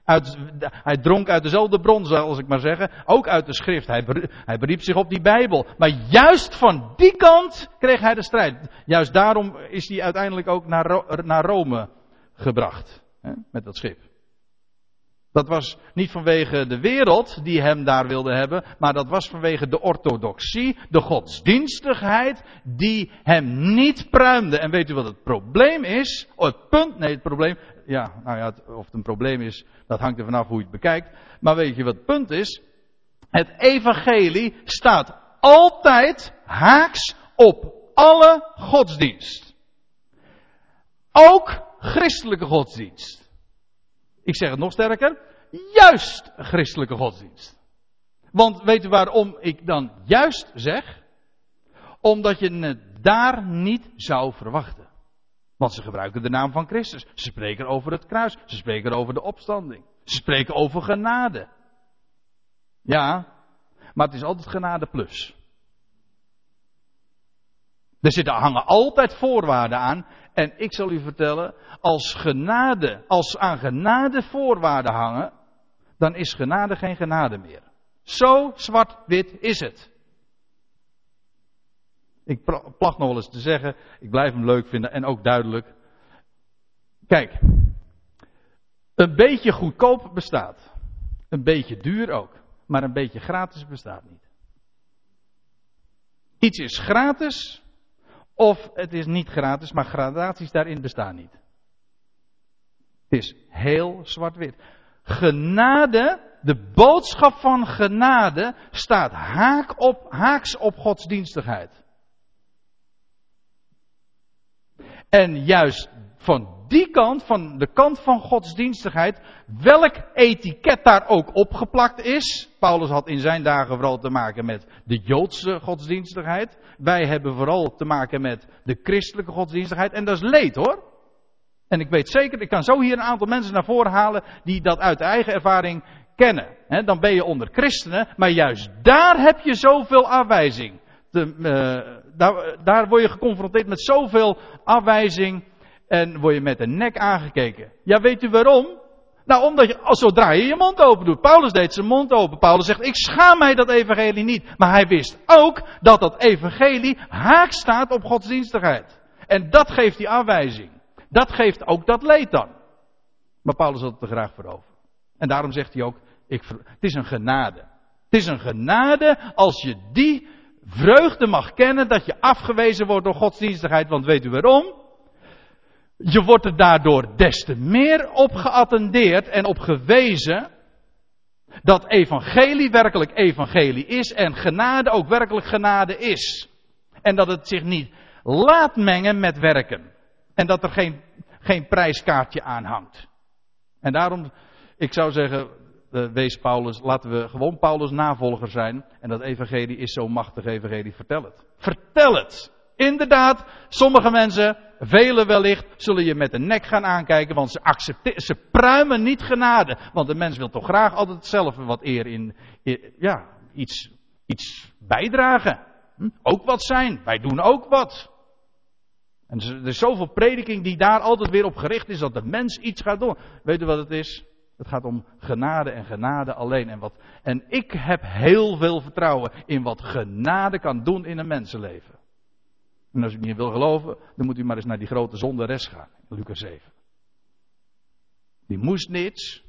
Uit, hij dronk uit dezelfde bron, zal ik maar zeggen. Ook uit de schrift. Hij, hij beriep zich op die Bijbel. Maar juist van die kant kreeg hij de strijd. Juist daarom is hij uiteindelijk ook naar, naar Rome gebracht. Met dat schip. Dat was niet vanwege de wereld die hem daar wilde hebben, maar dat was vanwege de orthodoxie, de godsdienstigheid, die hem niet pruimde. En weet u wat het probleem is? Oh, het punt, nee, het probleem, ja, nou ja, of het een probleem is, dat hangt er vanaf hoe je het bekijkt. Maar weet je wat het punt is? Het evangelie staat altijd haaks op alle godsdienst. Ook christelijke godsdienst. Ik zeg het nog sterker, juist christelijke godsdienst. Want weet u waarom ik dan juist zeg? Omdat je het daar niet zou verwachten. Want ze gebruiken de naam van Christus. Ze spreken over het kruis. Ze spreken over de opstanding. Ze spreken over genade. Ja, maar het is altijd genade plus. Er zitten, hangen altijd voorwaarden aan. En ik zal u vertellen, als genade, als aan genade voorwaarden hangen, dan is genade geen genade meer. Zo zwart-wit is het. Ik placht nog wel eens te zeggen, ik blijf hem leuk vinden en ook duidelijk. Kijk, een beetje goedkoop bestaat. Een beetje duur ook. maar een beetje gratis bestaat niet. Iets is gratis, of het is niet gratis, maar gradaties daarin bestaan niet. Het is heel zwart-wit. Genade, de boodschap van genade, staat haak op, haaks op godsdienstigheid. En juist van die kant, van de kant van godsdienstigheid, welk etiket daar ook opgeplakt is. Paulus had in zijn dagen vooral te maken met de Joodse godsdienstigheid. Wij hebben vooral te maken met de christelijke godsdienstigheid. En dat is leed hoor. En ik weet zeker, ik kan zo hier een aantal mensen naar voren halen die dat uit eigen ervaring kennen. dan ben je onder christenen, maar juist daar heb je zoveel afwijzing. De, uh, daar, daar word je geconfronteerd met zoveel afwijzing en word je met de nek aangekeken. Ja, weet u waarom? Nou, omdat je, als zodra je je mond open doet. Paulus deed zijn mond open. Paulus zegt, ik schaam mij dat evangelie niet. Maar hij wist ook dat dat evangelie haak staat op godsdienstigheid. En dat geeft die aanwijzing. Dat geeft ook dat leed dan. Maar Paulus had het er graag voor over. En daarom zegt hij ook, ik, het is een genade. Het is een genade als je die vreugde mag kennen dat je afgewezen wordt door godsdienstigheid. Want weet u waarom? Je wordt er daardoor des te meer op geattendeerd en op gewezen dat evangelie werkelijk evangelie is en genade ook werkelijk genade is. En dat het zich niet laat mengen met werken. En dat er geen, geen prijskaartje aan hangt. En daarom, ik zou zeggen, uh, wees Paulus, laten we gewoon Paulus navolger zijn. En dat evangelie is zo machtig evangelie, vertel het. Vertel het! Inderdaad, sommige mensen, velen wellicht, zullen je met de nek gaan aankijken, want ze accepteren, ze pruimen niet genade. Want de mens wil toch graag altijd zelf wat eer in, ja, iets, iets bijdragen. Hm? Ook wat zijn. Wij doen ook wat. En er is zoveel prediking die daar altijd weer op gericht is dat de mens iets gaat doen. Weet u wat het is? Het gaat om genade en genade alleen. En, wat, en ik heb heel veel vertrouwen in wat genade kan doen in een mensenleven. En als u niet wil geloven, dan moet u maar eens naar die grote zonderes gaan, Lucas 7. Die moest niets,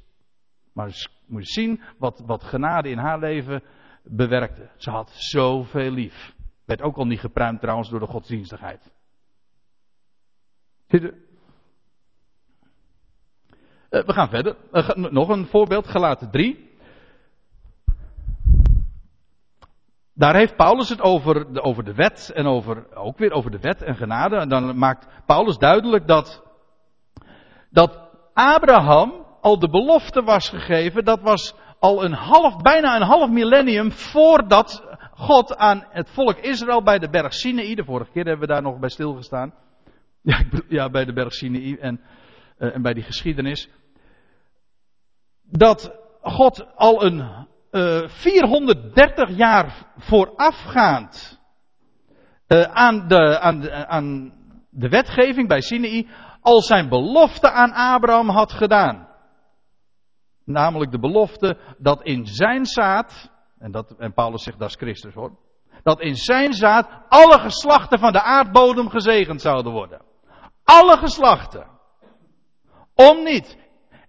maar moet je zien wat, wat genade in haar leven bewerkte. Ze had zoveel lief. Werd ook al niet gepruimd trouwens door de godsdienstigheid. Uh, we gaan verder. Uh, nog een voorbeeld, gelaten 3. Daar heeft Paulus het over de, over de wet en over, ook weer over de wet en genade. En dan maakt Paulus duidelijk dat, dat Abraham al de belofte was gegeven. Dat was al een half, bijna een half millennium voordat God aan het volk Israël bij de berg Sinai, de vorige keer hebben we daar nog bij stilgestaan. Ja, ja bij de berg Sinai en, uh, en bij die geschiedenis. Dat God al een uh, eh, 430 jaar voorafgaand uh, aan, de, aan, de, aan de wetgeving bij Sinai al zijn belofte aan Abraham had gedaan. Namelijk de belofte dat in zijn zaad, en, dat, en Paulus zegt dat is Christus hoor, dat in zijn zaad alle geslachten van de aardbodem gezegend zouden worden. Alle geslachten. Om niet.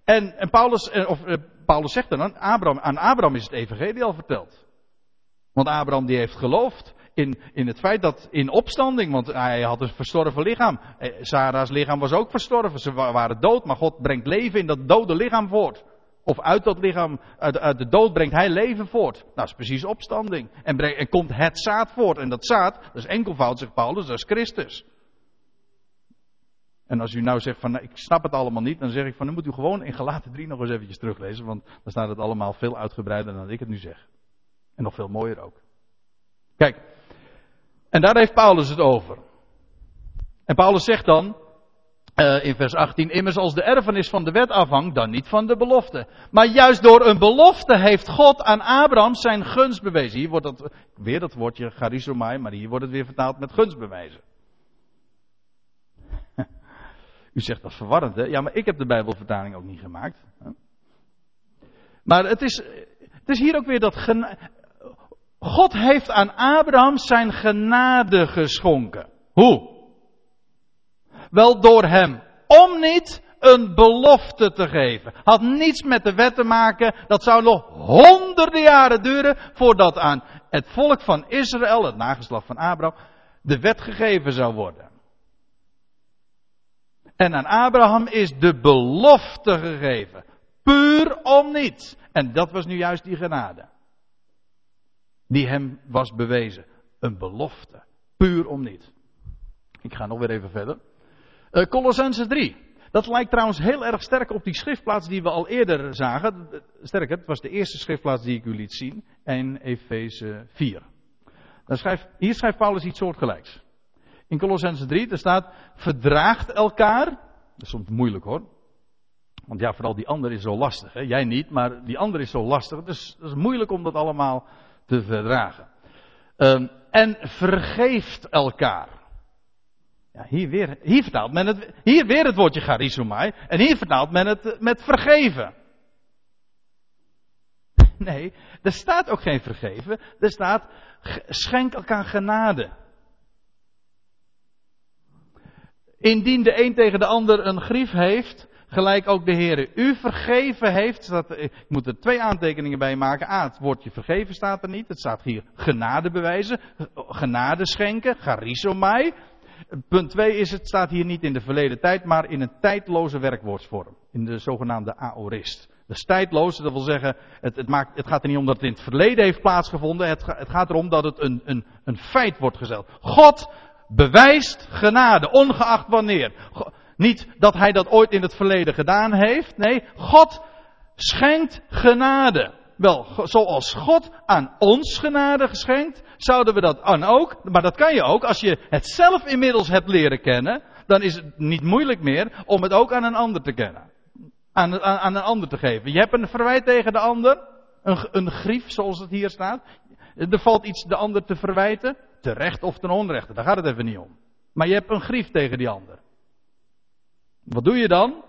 En, en Paulus, eh, of Paulus zegt dan, Abraham, aan Abraham is het evangelie al verteld. Want Abraham die heeft geloofd in, in het feit dat in opstanding, want hij had een verstorven lichaam. Eh, Sarah's lichaam was ook verstorven, ze waren dood, maar God brengt leven in dat dode lichaam voort. Of uit dat lichaam, uit, de dood brengt hij leven voort. Nou, dat is precies opstanding. En, en komt het zaad voort. En dat zaad, dat is enkelvoud, zegt Paulus, dat is Christus. En als u nou zegt van nou, ik snap het allemaal niet, dan zeg ik van dan moet u gewoon in Galaten 3 nog eens eventjes teruglezen, want dan staat het allemaal veel uitgebreider dan ik het nu zeg. En nog veel mooier ook. Kijk, en daar heeft Paulus het over. En Paulus zegt dan uh, in vers 18, immers als de erfenis van de wet afhangt, dan niet van de belofte. Maar juist door een belofte heeft God aan Abraham zijn gunst bewezen. Hier wordt dat, weer dat woordje charizomai, maar hier wordt het weer vertaald met gunstbewijzen. U zegt dat verwarrend, hè? Ja, maar ik heb de Bijbelvertaling ook niet gemaakt. Maar het is, het is hier ook weer dat. God heeft aan Abraham zijn genade geschonken. Hoe? Wel door hem om niet een belofte te geven. Had niets met de wet te maken. Dat zou nog honderden jaren duren voordat aan het volk van Israël, het nageslag van Abraham, de wet gegeven zou worden. En aan Abraham is de belofte gegeven. Puur om niets. En dat was nu juist die genade. Die hem was bewezen. Een belofte. Puur om niets. Ik ga nog weer even verder. Uh, Colossense 3. Dat lijkt trouwens heel erg sterk op die schriftplaats die we al eerder zagen. Sterker, het was de eerste schriftplaats die ik u liet zien. En Efeze 4. Dan schrijft, hier schrijft Paulus iets soortgelijks. In Colossense 3, er staat, verdraagt elkaar. Dat is soms moeilijk hoor. Want ja, vooral die ander is zo lastig. Hè? Jij niet, maar die ander is zo lastig. Dus het is moeilijk om dat allemaal te verdragen. Um, en vergeeft elkaar. Ja, hier, weer, hier vertaalt men het, hier weer het woordje charizomai. En hier vertaalt men het met vergeven. Nee, er staat ook geen vergeven. Er staat schenk elkaar genade. Indien de een tegen de ander een grief heeft, gelijk ook de Heer u vergeven heeft. Dat, ik moet er twee aantekeningen bij maken. A, het woordje vergeven staat er niet. Het staat hier genade bewijzen, genade schenken, charizomai. Punt 2 is, het staat hier niet in de verleden tijd, maar in een tijdloze werkwoordsvorm. In de zogenaamde aorist. Dus tijdloos, dat wil zeggen, het, het, maakt, het gaat er niet om dat het in het verleden heeft plaatsgevonden. Het, het gaat erom dat het een, een, een feit wordt gesteld. God bewijst genade, ongeacht wanneer. Niet dat hij dat ooit in het verleden gedaan heeft. Nee, God schenkt genade. Wel, zoals God aan ons genade geschenkt, zouden we dat aan ook. Maar dat kan je ook als je het zelf inmiddels hebt leren kennen. Dan is het niet moeilijk meer om het ook aan een ander te kennen. Aan, aan, aan een ander te geven. Je hebt een verwijt tegen de ander. Een, een grief, zoals het hier staat. Er valt iets de ander te verwijten. Terecht of ten onrechte. Daar gaat het even niet om. Maar je hebt een grief tegen die ander. Wat doe je dan?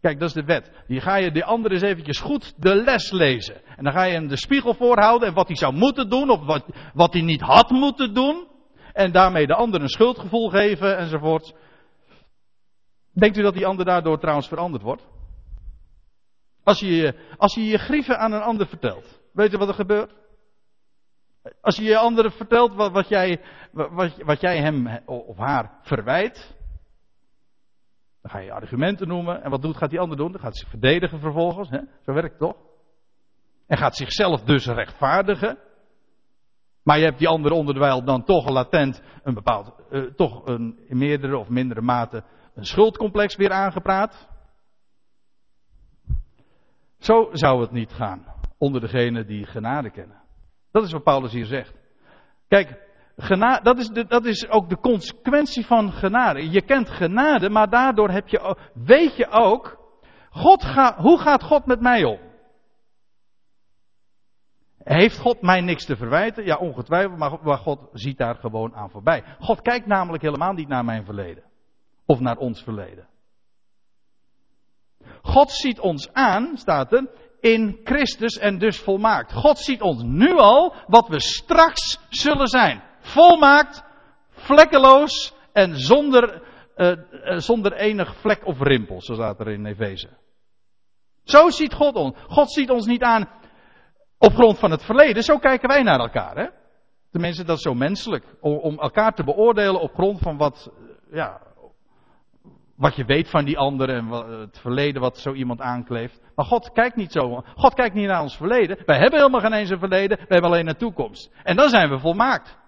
Kijk, dat is de wet. Die ga je de ander eens eventjes goed de les lezen. En dan ga je hem de spiegel voorhouden en wat hij zou moeten doen of wat, wat hij niet had moeten doen. En daarmee de ander een schuldgevoel geven enzovoort. Denkt u dat die ander daardoor trouwens veranderd wordt? Als je, als je je grieven aan een ander vertelt, weet je wat er gebeurt? Als je je anderen vertelt wat, wat, jij, wat, wat jij hem of haar verwijt, dan ga je argumenten noemen. En wat doet, gaat die ander doen? Dan gaat zich verdedigen vervolgens. Hè? Zo werkt het toch? En gaat zichzelf dus rechtvaardigen. Maar je hebt die andere onderwijl dan toch latent een bepaald, uh, toch een, in meerdere of mindere mate een schuldcomplex weer aangepraat. Zo zou het niet gaan onder degenen die genade kennen. Dat is wat Paulus hier zegt. Kijk, dat, is de, dat is ook de consequentie van genade. Je kent genade, maar daardoor heb je, weet je ook, God ga, hoe gaat God met mij om? Heeft God mij niks te verwijten? Ja, ongetwijfeld, maar God ziet daar gewoon aan voorbij. God kijkt namelijk helemaal niet naar mijn verleden. Of naar ons verleden. God ziet ons aan, staat er, in Christus en dus volmaakt. God ziet ons nu al wat we straks zullen zijn. Volmaakt, vlekkeloos en zonder, uh, zonder enig vlek of rimpel, zo staat er in Efeze. Zo ziet God ons. God ziet ons niet aan op grond van het verleden. Zo kijken wij naar elkaar. Hè? Tenminste, dat is zo menselijk. Om, elkaar te beoordelen op grond van wat, ja, wat je weet van die ander en het verleden wat zo iemand aankleeft. Maar God kijkt niet zo. God kijkt niet naar ons verleden. Wij hebben helemaal geen eens een verleden. We hebben alleen een toekomst. En dan zijn we volmaakt.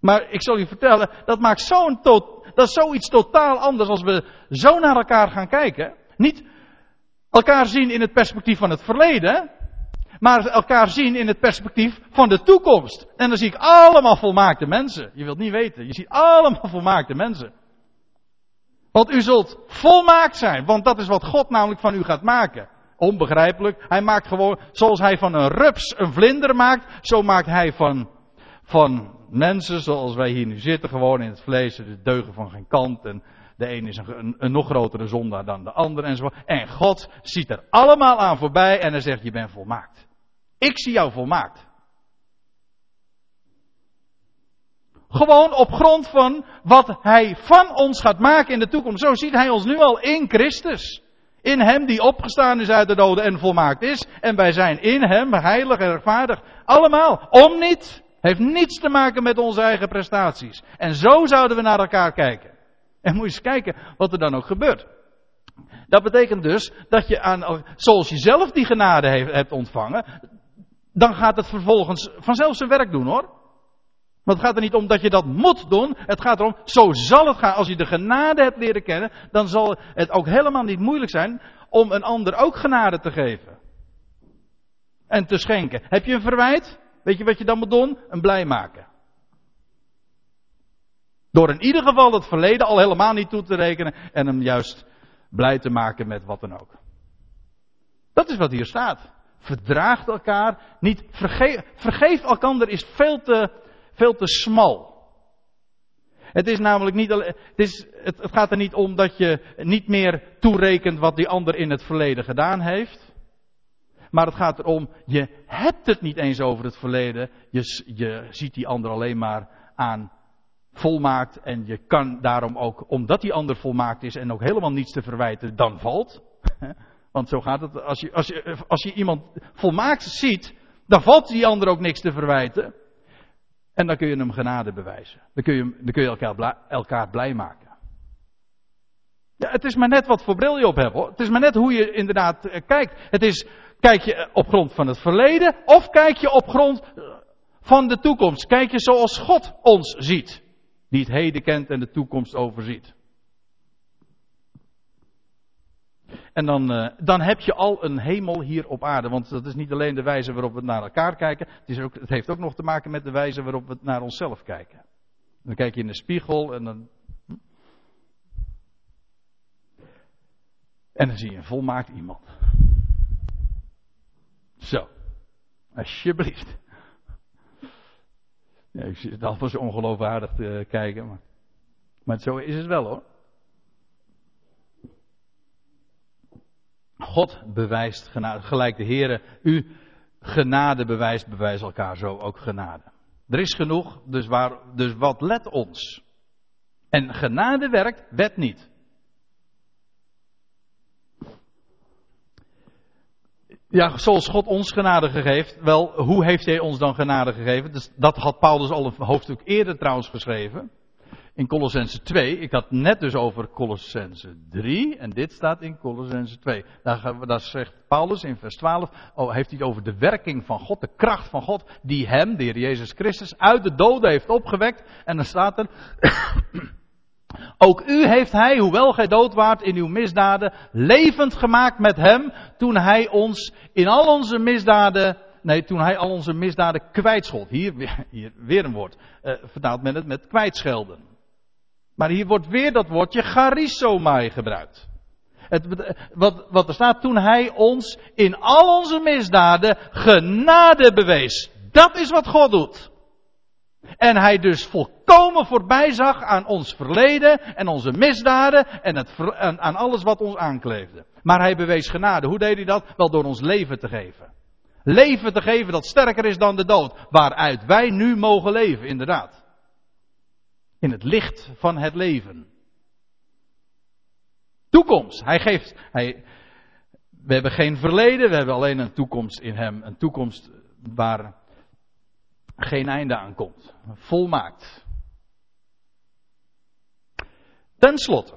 Maar ik zal u vertellen, dat maakt zo'n tot, dat is zoiets totaal anders als we zo naar elkaar gaan kijken. Niet elkaar zien in het perspectief van het verleden, maar elkaar zien in het perspectief van de toekomst. En dan zie ik allemaal volmaakte mensen. Je wilt niet weten, je ziet allemaal volmaakte mensen. Want u zult volmaakt zijn, want dat is wat God namelijk van u gaat maken. Onbegrijpelijk. Hij maakt gewoon, zoals hij van een rups een vlinder maakt, zo maakt hij van, van mensen zoals wij hier nu zitten, gewoon in het vlees, de deugen van geen kant. En de een is een, een, nog grotere zondaar dan de ander enzovoort. En God ziet er allemaal aan voorbij en hij zegt, je bent volmaakt. Ik zie jou volmaakt. Gewoon op grond van wat hij van ons gaat maken in de toekomst. Zo ziet hij ons nu al in Christus. In hem die opgestaan is uit de doden en volmaakt is. En wij zijn in hem heilig en rechtvaardig. Allemaal. Om niet. Heeft niets te maken met onze eigen prestaties. En zo zouden we naar elkaar kijken. En moet je eens kijken wat er dan ook gebeurt. Dat betekent dus dat je aan, zoals je zelf die genade hebt ontvangen, dan gaat het vervolgens vanzelf zijn werk doen hoor. Want het gaat er niet om dat je dat moet doen. Het gaat erom, zo zal het gaan. Als je de genade hebt leren kennen, dan zal het ook helemaal niet moeilijk zijn om een ander ook genade te geven. En te schenken. Heb je een verwijt? Weet je wat je dan moet doen? Een blij maken. Door in ieder geval het verleden al helemaal niet toe te rekenen en hem juist blij te maken met wat dan ook. Dat is wat hier staat. Verdraagt elkaar, niet vergeef, vergeef elkander is veel te, veel te smal. Het is namelijk niet, het, is, het, gaat er niet om dat je niet meer toerekent wat die ander in het verleden gedaan heeft. Maar het gaat erom, je hebt het niet eens over het verleden. Je, je ziet die ander alleen maar aan volmaakt. En je kan daarom ook, omdat die ander volmaakt is en ook helemaal niets te verwijten, dan valt. Want zo gaat het. Als je, als je, als je iemand volmaakt ziet, dan valt die ander ook niks te verwijten. En dan kun je hem genade bewijzen. Dan kun je, dan kun je elkaar, blij, elkaar blij maken. Ja, het is maar net wat voor bril je op hebt hoor. Het is maar net hoe je inderdaad eh, kijkt. Het is, kijk je op grond van het verleden of kijk je op grond van de toekomst. Kijk je zoals God ons ziet. Die het heden kent en de toekomst overziet. En dan, uh, dan heb je al een hemel hier op aarde. Want dat is niet alleen de wijze waarop we naar elkaar kijken. Het, is ook, het heeft ook nog te maken met de wijze waarop we naar onszelf kijken. Dan kijk je in de spiegel en dan. En dan zie je een volmaakt iemand. Zo. Alsjeblieft. Ja, ik zit al zo ongeloofwaardig te kijken. Maar, maar zo is het wel hoor. God bewijst genade. Gelijk de Heer u genade bewijst, bewijst elkaar zo ook genade. Er is genoeg, dus, waar, dus wat let ons? En genade werkt, wet niet. Ja, zoals God ons genade gegeven. Wel, hoe heeft Hij ons dan genade gegeven? Dus dat had Paulus al een hoofdstuk eerder trouwens geschreven in Colossense 2. Ik had net dus over Colossense 3 en dit staat in Colossense 2. Daar, zegt Paulus in vers 12, oh, heeft hij het over de werking van God, de kracht van God, die hem, de Heer Jezus Christus, uit de doden heeft opgewekt. En dan staat er, ook u heeft hij, hoewel gij dood waart in uw misdaden, levend gemaakt met hem, toen hij ons in al onze misdaden nee, toen hij al onze misdaden kwijtschot. Hier, hier weer een woord. Uh, vertaalt men het met kwijtschelden. Maar hier wordt weer dat woordje charisomai gebruikt. Het, wat, wat er staat, toen hij ons in al onze misdaden genade bewees. Dat is wat God doet. En hij dus volkomen voorbij zag aan ons verleden en onze misdaden en aan alles wat ons aankleefde. Maar hij bewees genade. Hoe deed hij dat? Wel door ons leven te geven. Leven te geven dat sterker is dan de dood. Waaruit wij nu mogen leven, inderdaad. In het licht van het leven. Toekomst. Hij geeft. Hij, we hebben geen verleden, we hebben alleen een toekomst in hem. Een toekomst waar geen einde aan komt. Volmaakt. Ten slotte,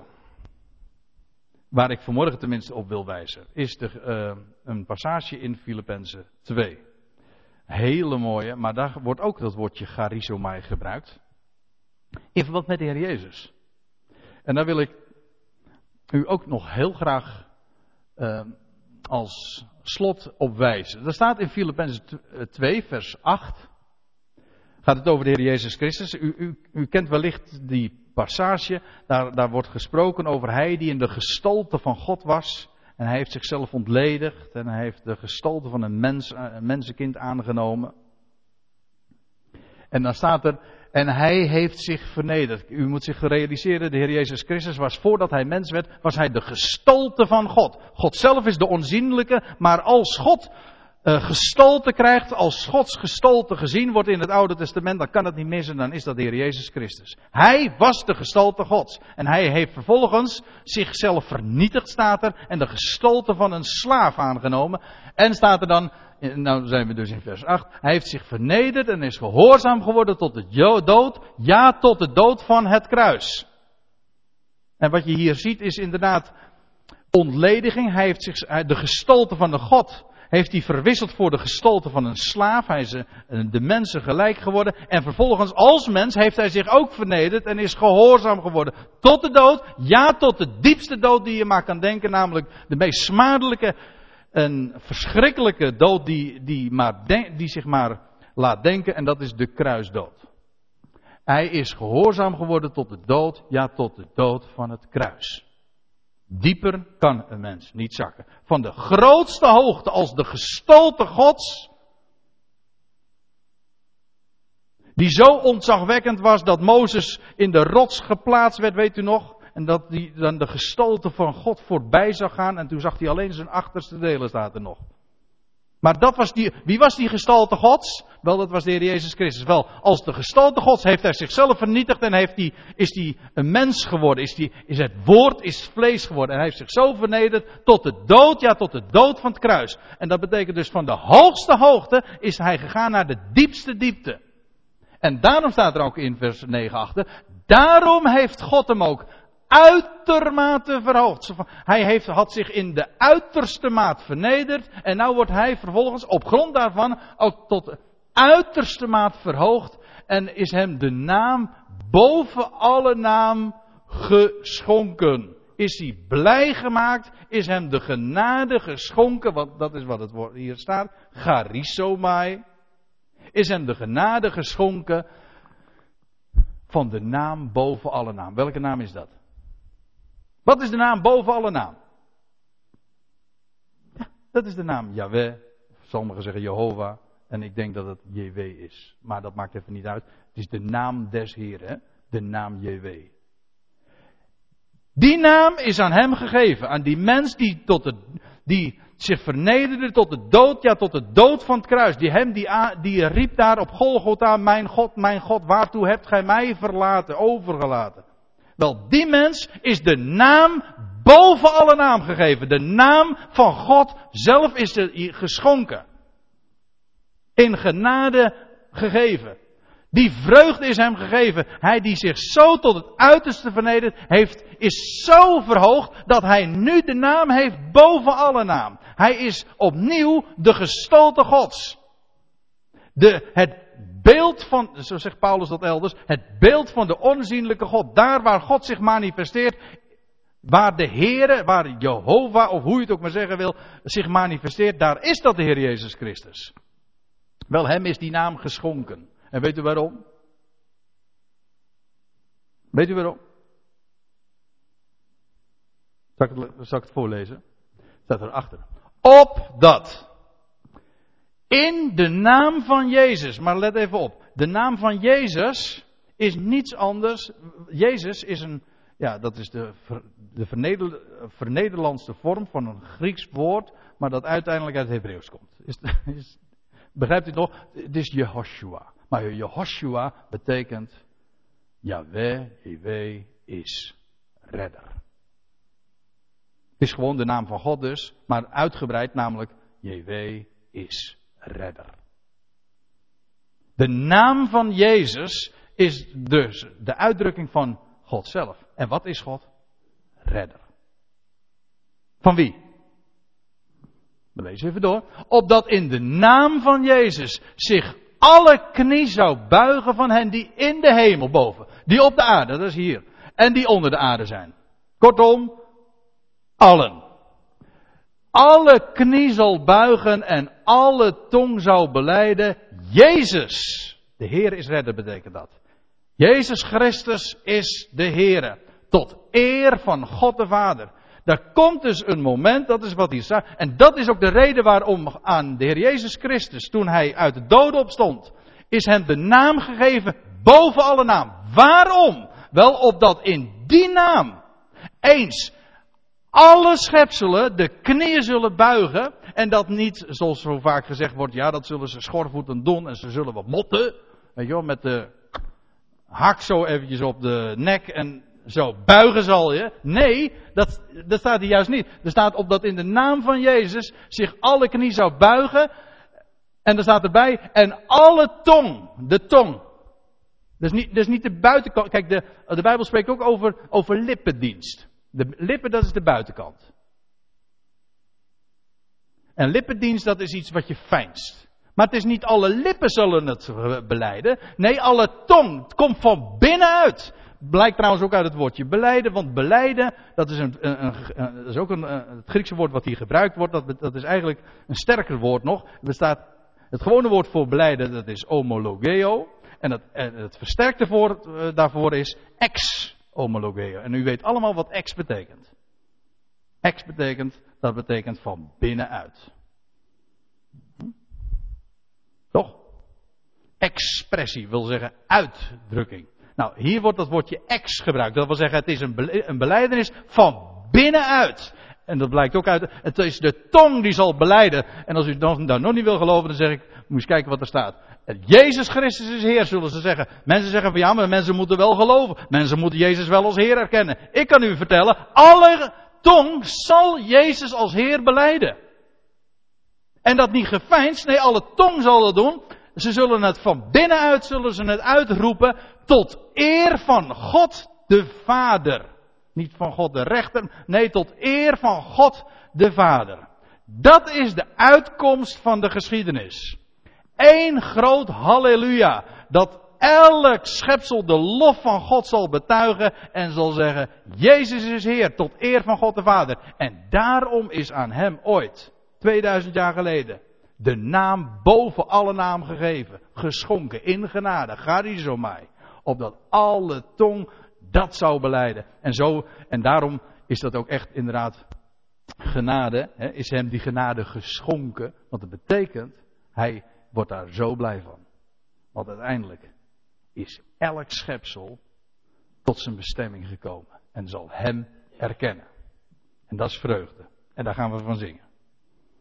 waar ik vanmorgen tenminste op wil wijzen, is de, uh, een passage in Filippenzen 2. Hele mooie, maar daar wordt ook dat woordje charizomai gebruikt. In verband met de Heer Jezus. En daar wil ik u ook nog heel graag uh, als slot op wijzen. Er staat in Filippenzen 2, eh, vers 8. Gaat het over de Heer Jezus Christus. U, u, u kent wellicht die passage. Daar, daar wordt gesproken over Hij die in de gestalte van God was. En hij heeft zichzelf ontledigd. En hij heeft de gestalte van een, mens, een mensenkind aangenomen. En dan staat er, en hij heeft zich vernederd. U moet zich realiseren, de Heer Jezus Christus was voordat hij mens werd, was hij de gestalte van God. God zelf is de onzienlijke, maar als God uh, gestalte krijgt, als Gods gestalte gezien wordt in het Oude Testament, dan kan het niet missen, dan is dat de Heer Jezus Christus. Hij was de gestalte Gods. En hij heeft vervolgens zichzelf vernietigd, staat er, en de gestalte van een slaaf aangenomen. En staat er dan, nou zijn we dus in vers 8, hij heeft zich vernederd en is gehoorzaam geworden tot de dood, ja tot de dood van het kruis. En wat je hier ziet is inderdaad ontlediging. Hij heeft zich, de gestalte van de God heeft hij verwisseld voor de gestalte van een slaaf. Hij is eh, de mensen gelijk geworden. En vervolgens als mens heeft hij zich ook vernederd en is gehoorzaam geworden. Tot de dood. Ja, tot de diepste dood die je maar kan denken. Namelijk de meest smadelijke en verschrikkelijke dood die, die, maar die zich maar laat denken. En dat is de kruisdood. Hij is gehoorzaam geworden tot de dood. Ja, tot de dood van het kruis. Dieper kan een mens niet zakken. Van de grootste hoogte als de gestolte Gods. Die zo ontzagwekkend was dat Mozes in de rots geplaatst werd, weet u nog? En dat hij dan de gestalte van God voorbij zag gaan. En toen zag hij alleen zijn achterste delen, staat er nog. Maar dat was die, wie was die gestalte Gods? Wel, dat was de Heer Jezus Christus. Wel, als de gestalte Gods heeft hij zichzelf vernietigd en heeft is hij een mens geworden. Is, die, is het woord is vlees geworden. En hij heeft zich zo vernederd tot de dood, ja tot de dood van het kruis. En dat betekent dus van de hoogste hoogte is hij gegaan naar de diepste diepte. En daarom staat er ook in vers 9 achter. Daarom heeft God hem ook uitermate verhoogd. Hij heeft, had zich in de uiterste maat vernederd. En nu wordt hij vervolgens op grond daarvan ook tot de uiterste maat verhoogd. En is hem de naam boven alle naam geschonken. Is hij blij gemaakt? Is hem de genade geschonken? Want dat is wat het woord hier staat. Charisomai. Is hem de genade geschonken van de naam boven alle naam. Welke naam is dat? Wat is de naam boven alle naam? Dat is de naam Yahweh. Sommigen zeggen Jehovah. En ik denk dat het JW is. Maar dat maakt even niet uit. Het is de naam des Heren. De naam JW. Die naam is aan hem gegeven. Aan die mens die, tot de, die zich vernederde tot de dood. Ja, tot de dood van het kruis. Die hem, die, die riep daar op Golgotha. Mijn God, mijn God, waartoe hebt gij mij verlaten, overgelaten? Wel, die mens is de naam boven alle naam gegeven. De naam van God zelf is er geschonken. In genade gegeven. Die vreugde is hem gegeven. Hij die zich zo tot het uiterste vernedert, heeft, is zo verhoogd dat hij nu de naam heeft boven alle naam. Hij is opnieuw de gestolte Gods. De, het beeld van, zo zegt Paulus dat elders, het beeld van de onzienlijke God. Daar waar God zich manifesteert, waar de Heere, waar Jehovah, of hoe je het ook maar zeggen wil, zich manifesteert, daar is dat de Heer Jezus Christus. Wel, hem is die naam geschonken. En weet u waarom? Weet u waarom? Zal ik het, zal ik het voorlezen? Staat erachter. Opdat in de naam van Jezus. Maar let even op. De naam van Jezus is niets anders. Jezus is een. Ja, dat is de, de vernederlandste vorm van een Grieks woord. Maar dat uiteindelijk uit het Hebreeuws komt. Is, begrijpt u nog? Het is Jehoshua. Maar Jehoshua betekent. Yahweh, Yahweh is redder. Het is gewoon de naam van God dus. Maar uitgebreid namelijk. Yahweh is redder. De naam van Jezus is dus de uitdrukking van God zelf. En wat is God? Redder. Van wie? We lezen even door. Opdat in de naam van Jezus zich alle knie zou buigen van hen die in de hemel boven, die op de aarde, dat is hier, en die onder de aarde zijn. Kortom, allen alle knie zal buigen en alle tong zal beleiden, Jezus, de Heer is redder betekent dat. Jezus Christus is de Heer, tot eer van God de Vader. Daar komt dus een moment, dat is wat hij zei, en dat is ook de reden waarom aan de Heer Jezus Christus, toen hij uit de doden opstond, is hem de naam gegeven boven alle naam. Waarom? Wel opdat in die naam eens alle schepselen de knieën zullen buigen En dat niet, zoals zo vaak gezegd wordt, ja, dat zullen ze schorvoetend doen en ze zullen wat motten. Weet je met de hak zo eventjes op de nek en zo buigen zal je. Nee, dat, dat staat hier juist niet. Er staat op dat in de naam van Jezus zich alle knie zou buigen. En er staat erbij, en alle tong, de tong. Is niet, is niet de buitenkant. Kijk, de, de Bijbel spreekt ook over, over lippendienst. De lippen, dat is de buitenkant. En lippendienst, dat is iets wat je fijnst. Maar het is niet alle lippen zullen het beleiden. Nee, alle tong. Het komt van binnenuit. Blijkt trouwens ook uit het woordje beleiden. Want beleiden, dat is, een, een, dat is ook een, het Griekse woord wat hier gebruikt wordt. Dat, dat is eigenlijk een sterker woord nog. Er bestaat, het gewone woord voor beleiden, dat is homologeo. En het, het versterkte woord uh, daarvoor is ex-homologeo. En u weet allemaal wat ex betekent. Ex betekent, dat betekent van binnenuit. Hm? Toch? Expressie wil zeggen uitdrukking. Nou, hier wordt dat woordje ex gebruikt. Dat wil zeggen, het is een, een beleidenis van binnenuit. En dat blijkt ook uit. Het is de tong die zal beleiden. En als u dan, dan nog niet wil geloven, dan zeg ik, moet eens kijken wat er staat. Jezus Christus is Heer, zullen ze zeggen. Mensen zeggen van ja, maar mensen moeten wel geloven. Mensen moeten Jezus wel als Heer erkennen. Ik kan u vertellen, alle tong zal Jezus als Heer beleiden. En dat niet geveinsd, nee, alle tong zal dat doen. Ze zullen het van binnenuit, zullen ze het uitroepen tot eer van God de Vader. Niet van God de rechter, nee, tot eer van God de Vader. Dat is de uitkomst van de geschiedenis. Eén groot halleluja. Dat elk schepsel de lof van God zal betuigen en zal zeggen, Jezus is Heer, tot eer van God de Vader. En daarom is aan hem ooit, 2000 jaar geleden, de naam boven alle naam gegeven, geschonken in genade, charizomai, opdat alle tong dat zou beleiden. En zo, en daarom is dat ook echt inderdaad genade, hè, is hem die genade geschonken, want dat betekent, hij wordt daar zo blij van. Want uiteindelijk is elk schepsel tot zijn bestemming gekomen en zal hem erkennen. En dat is vreugde. En daar gaan we van zingen.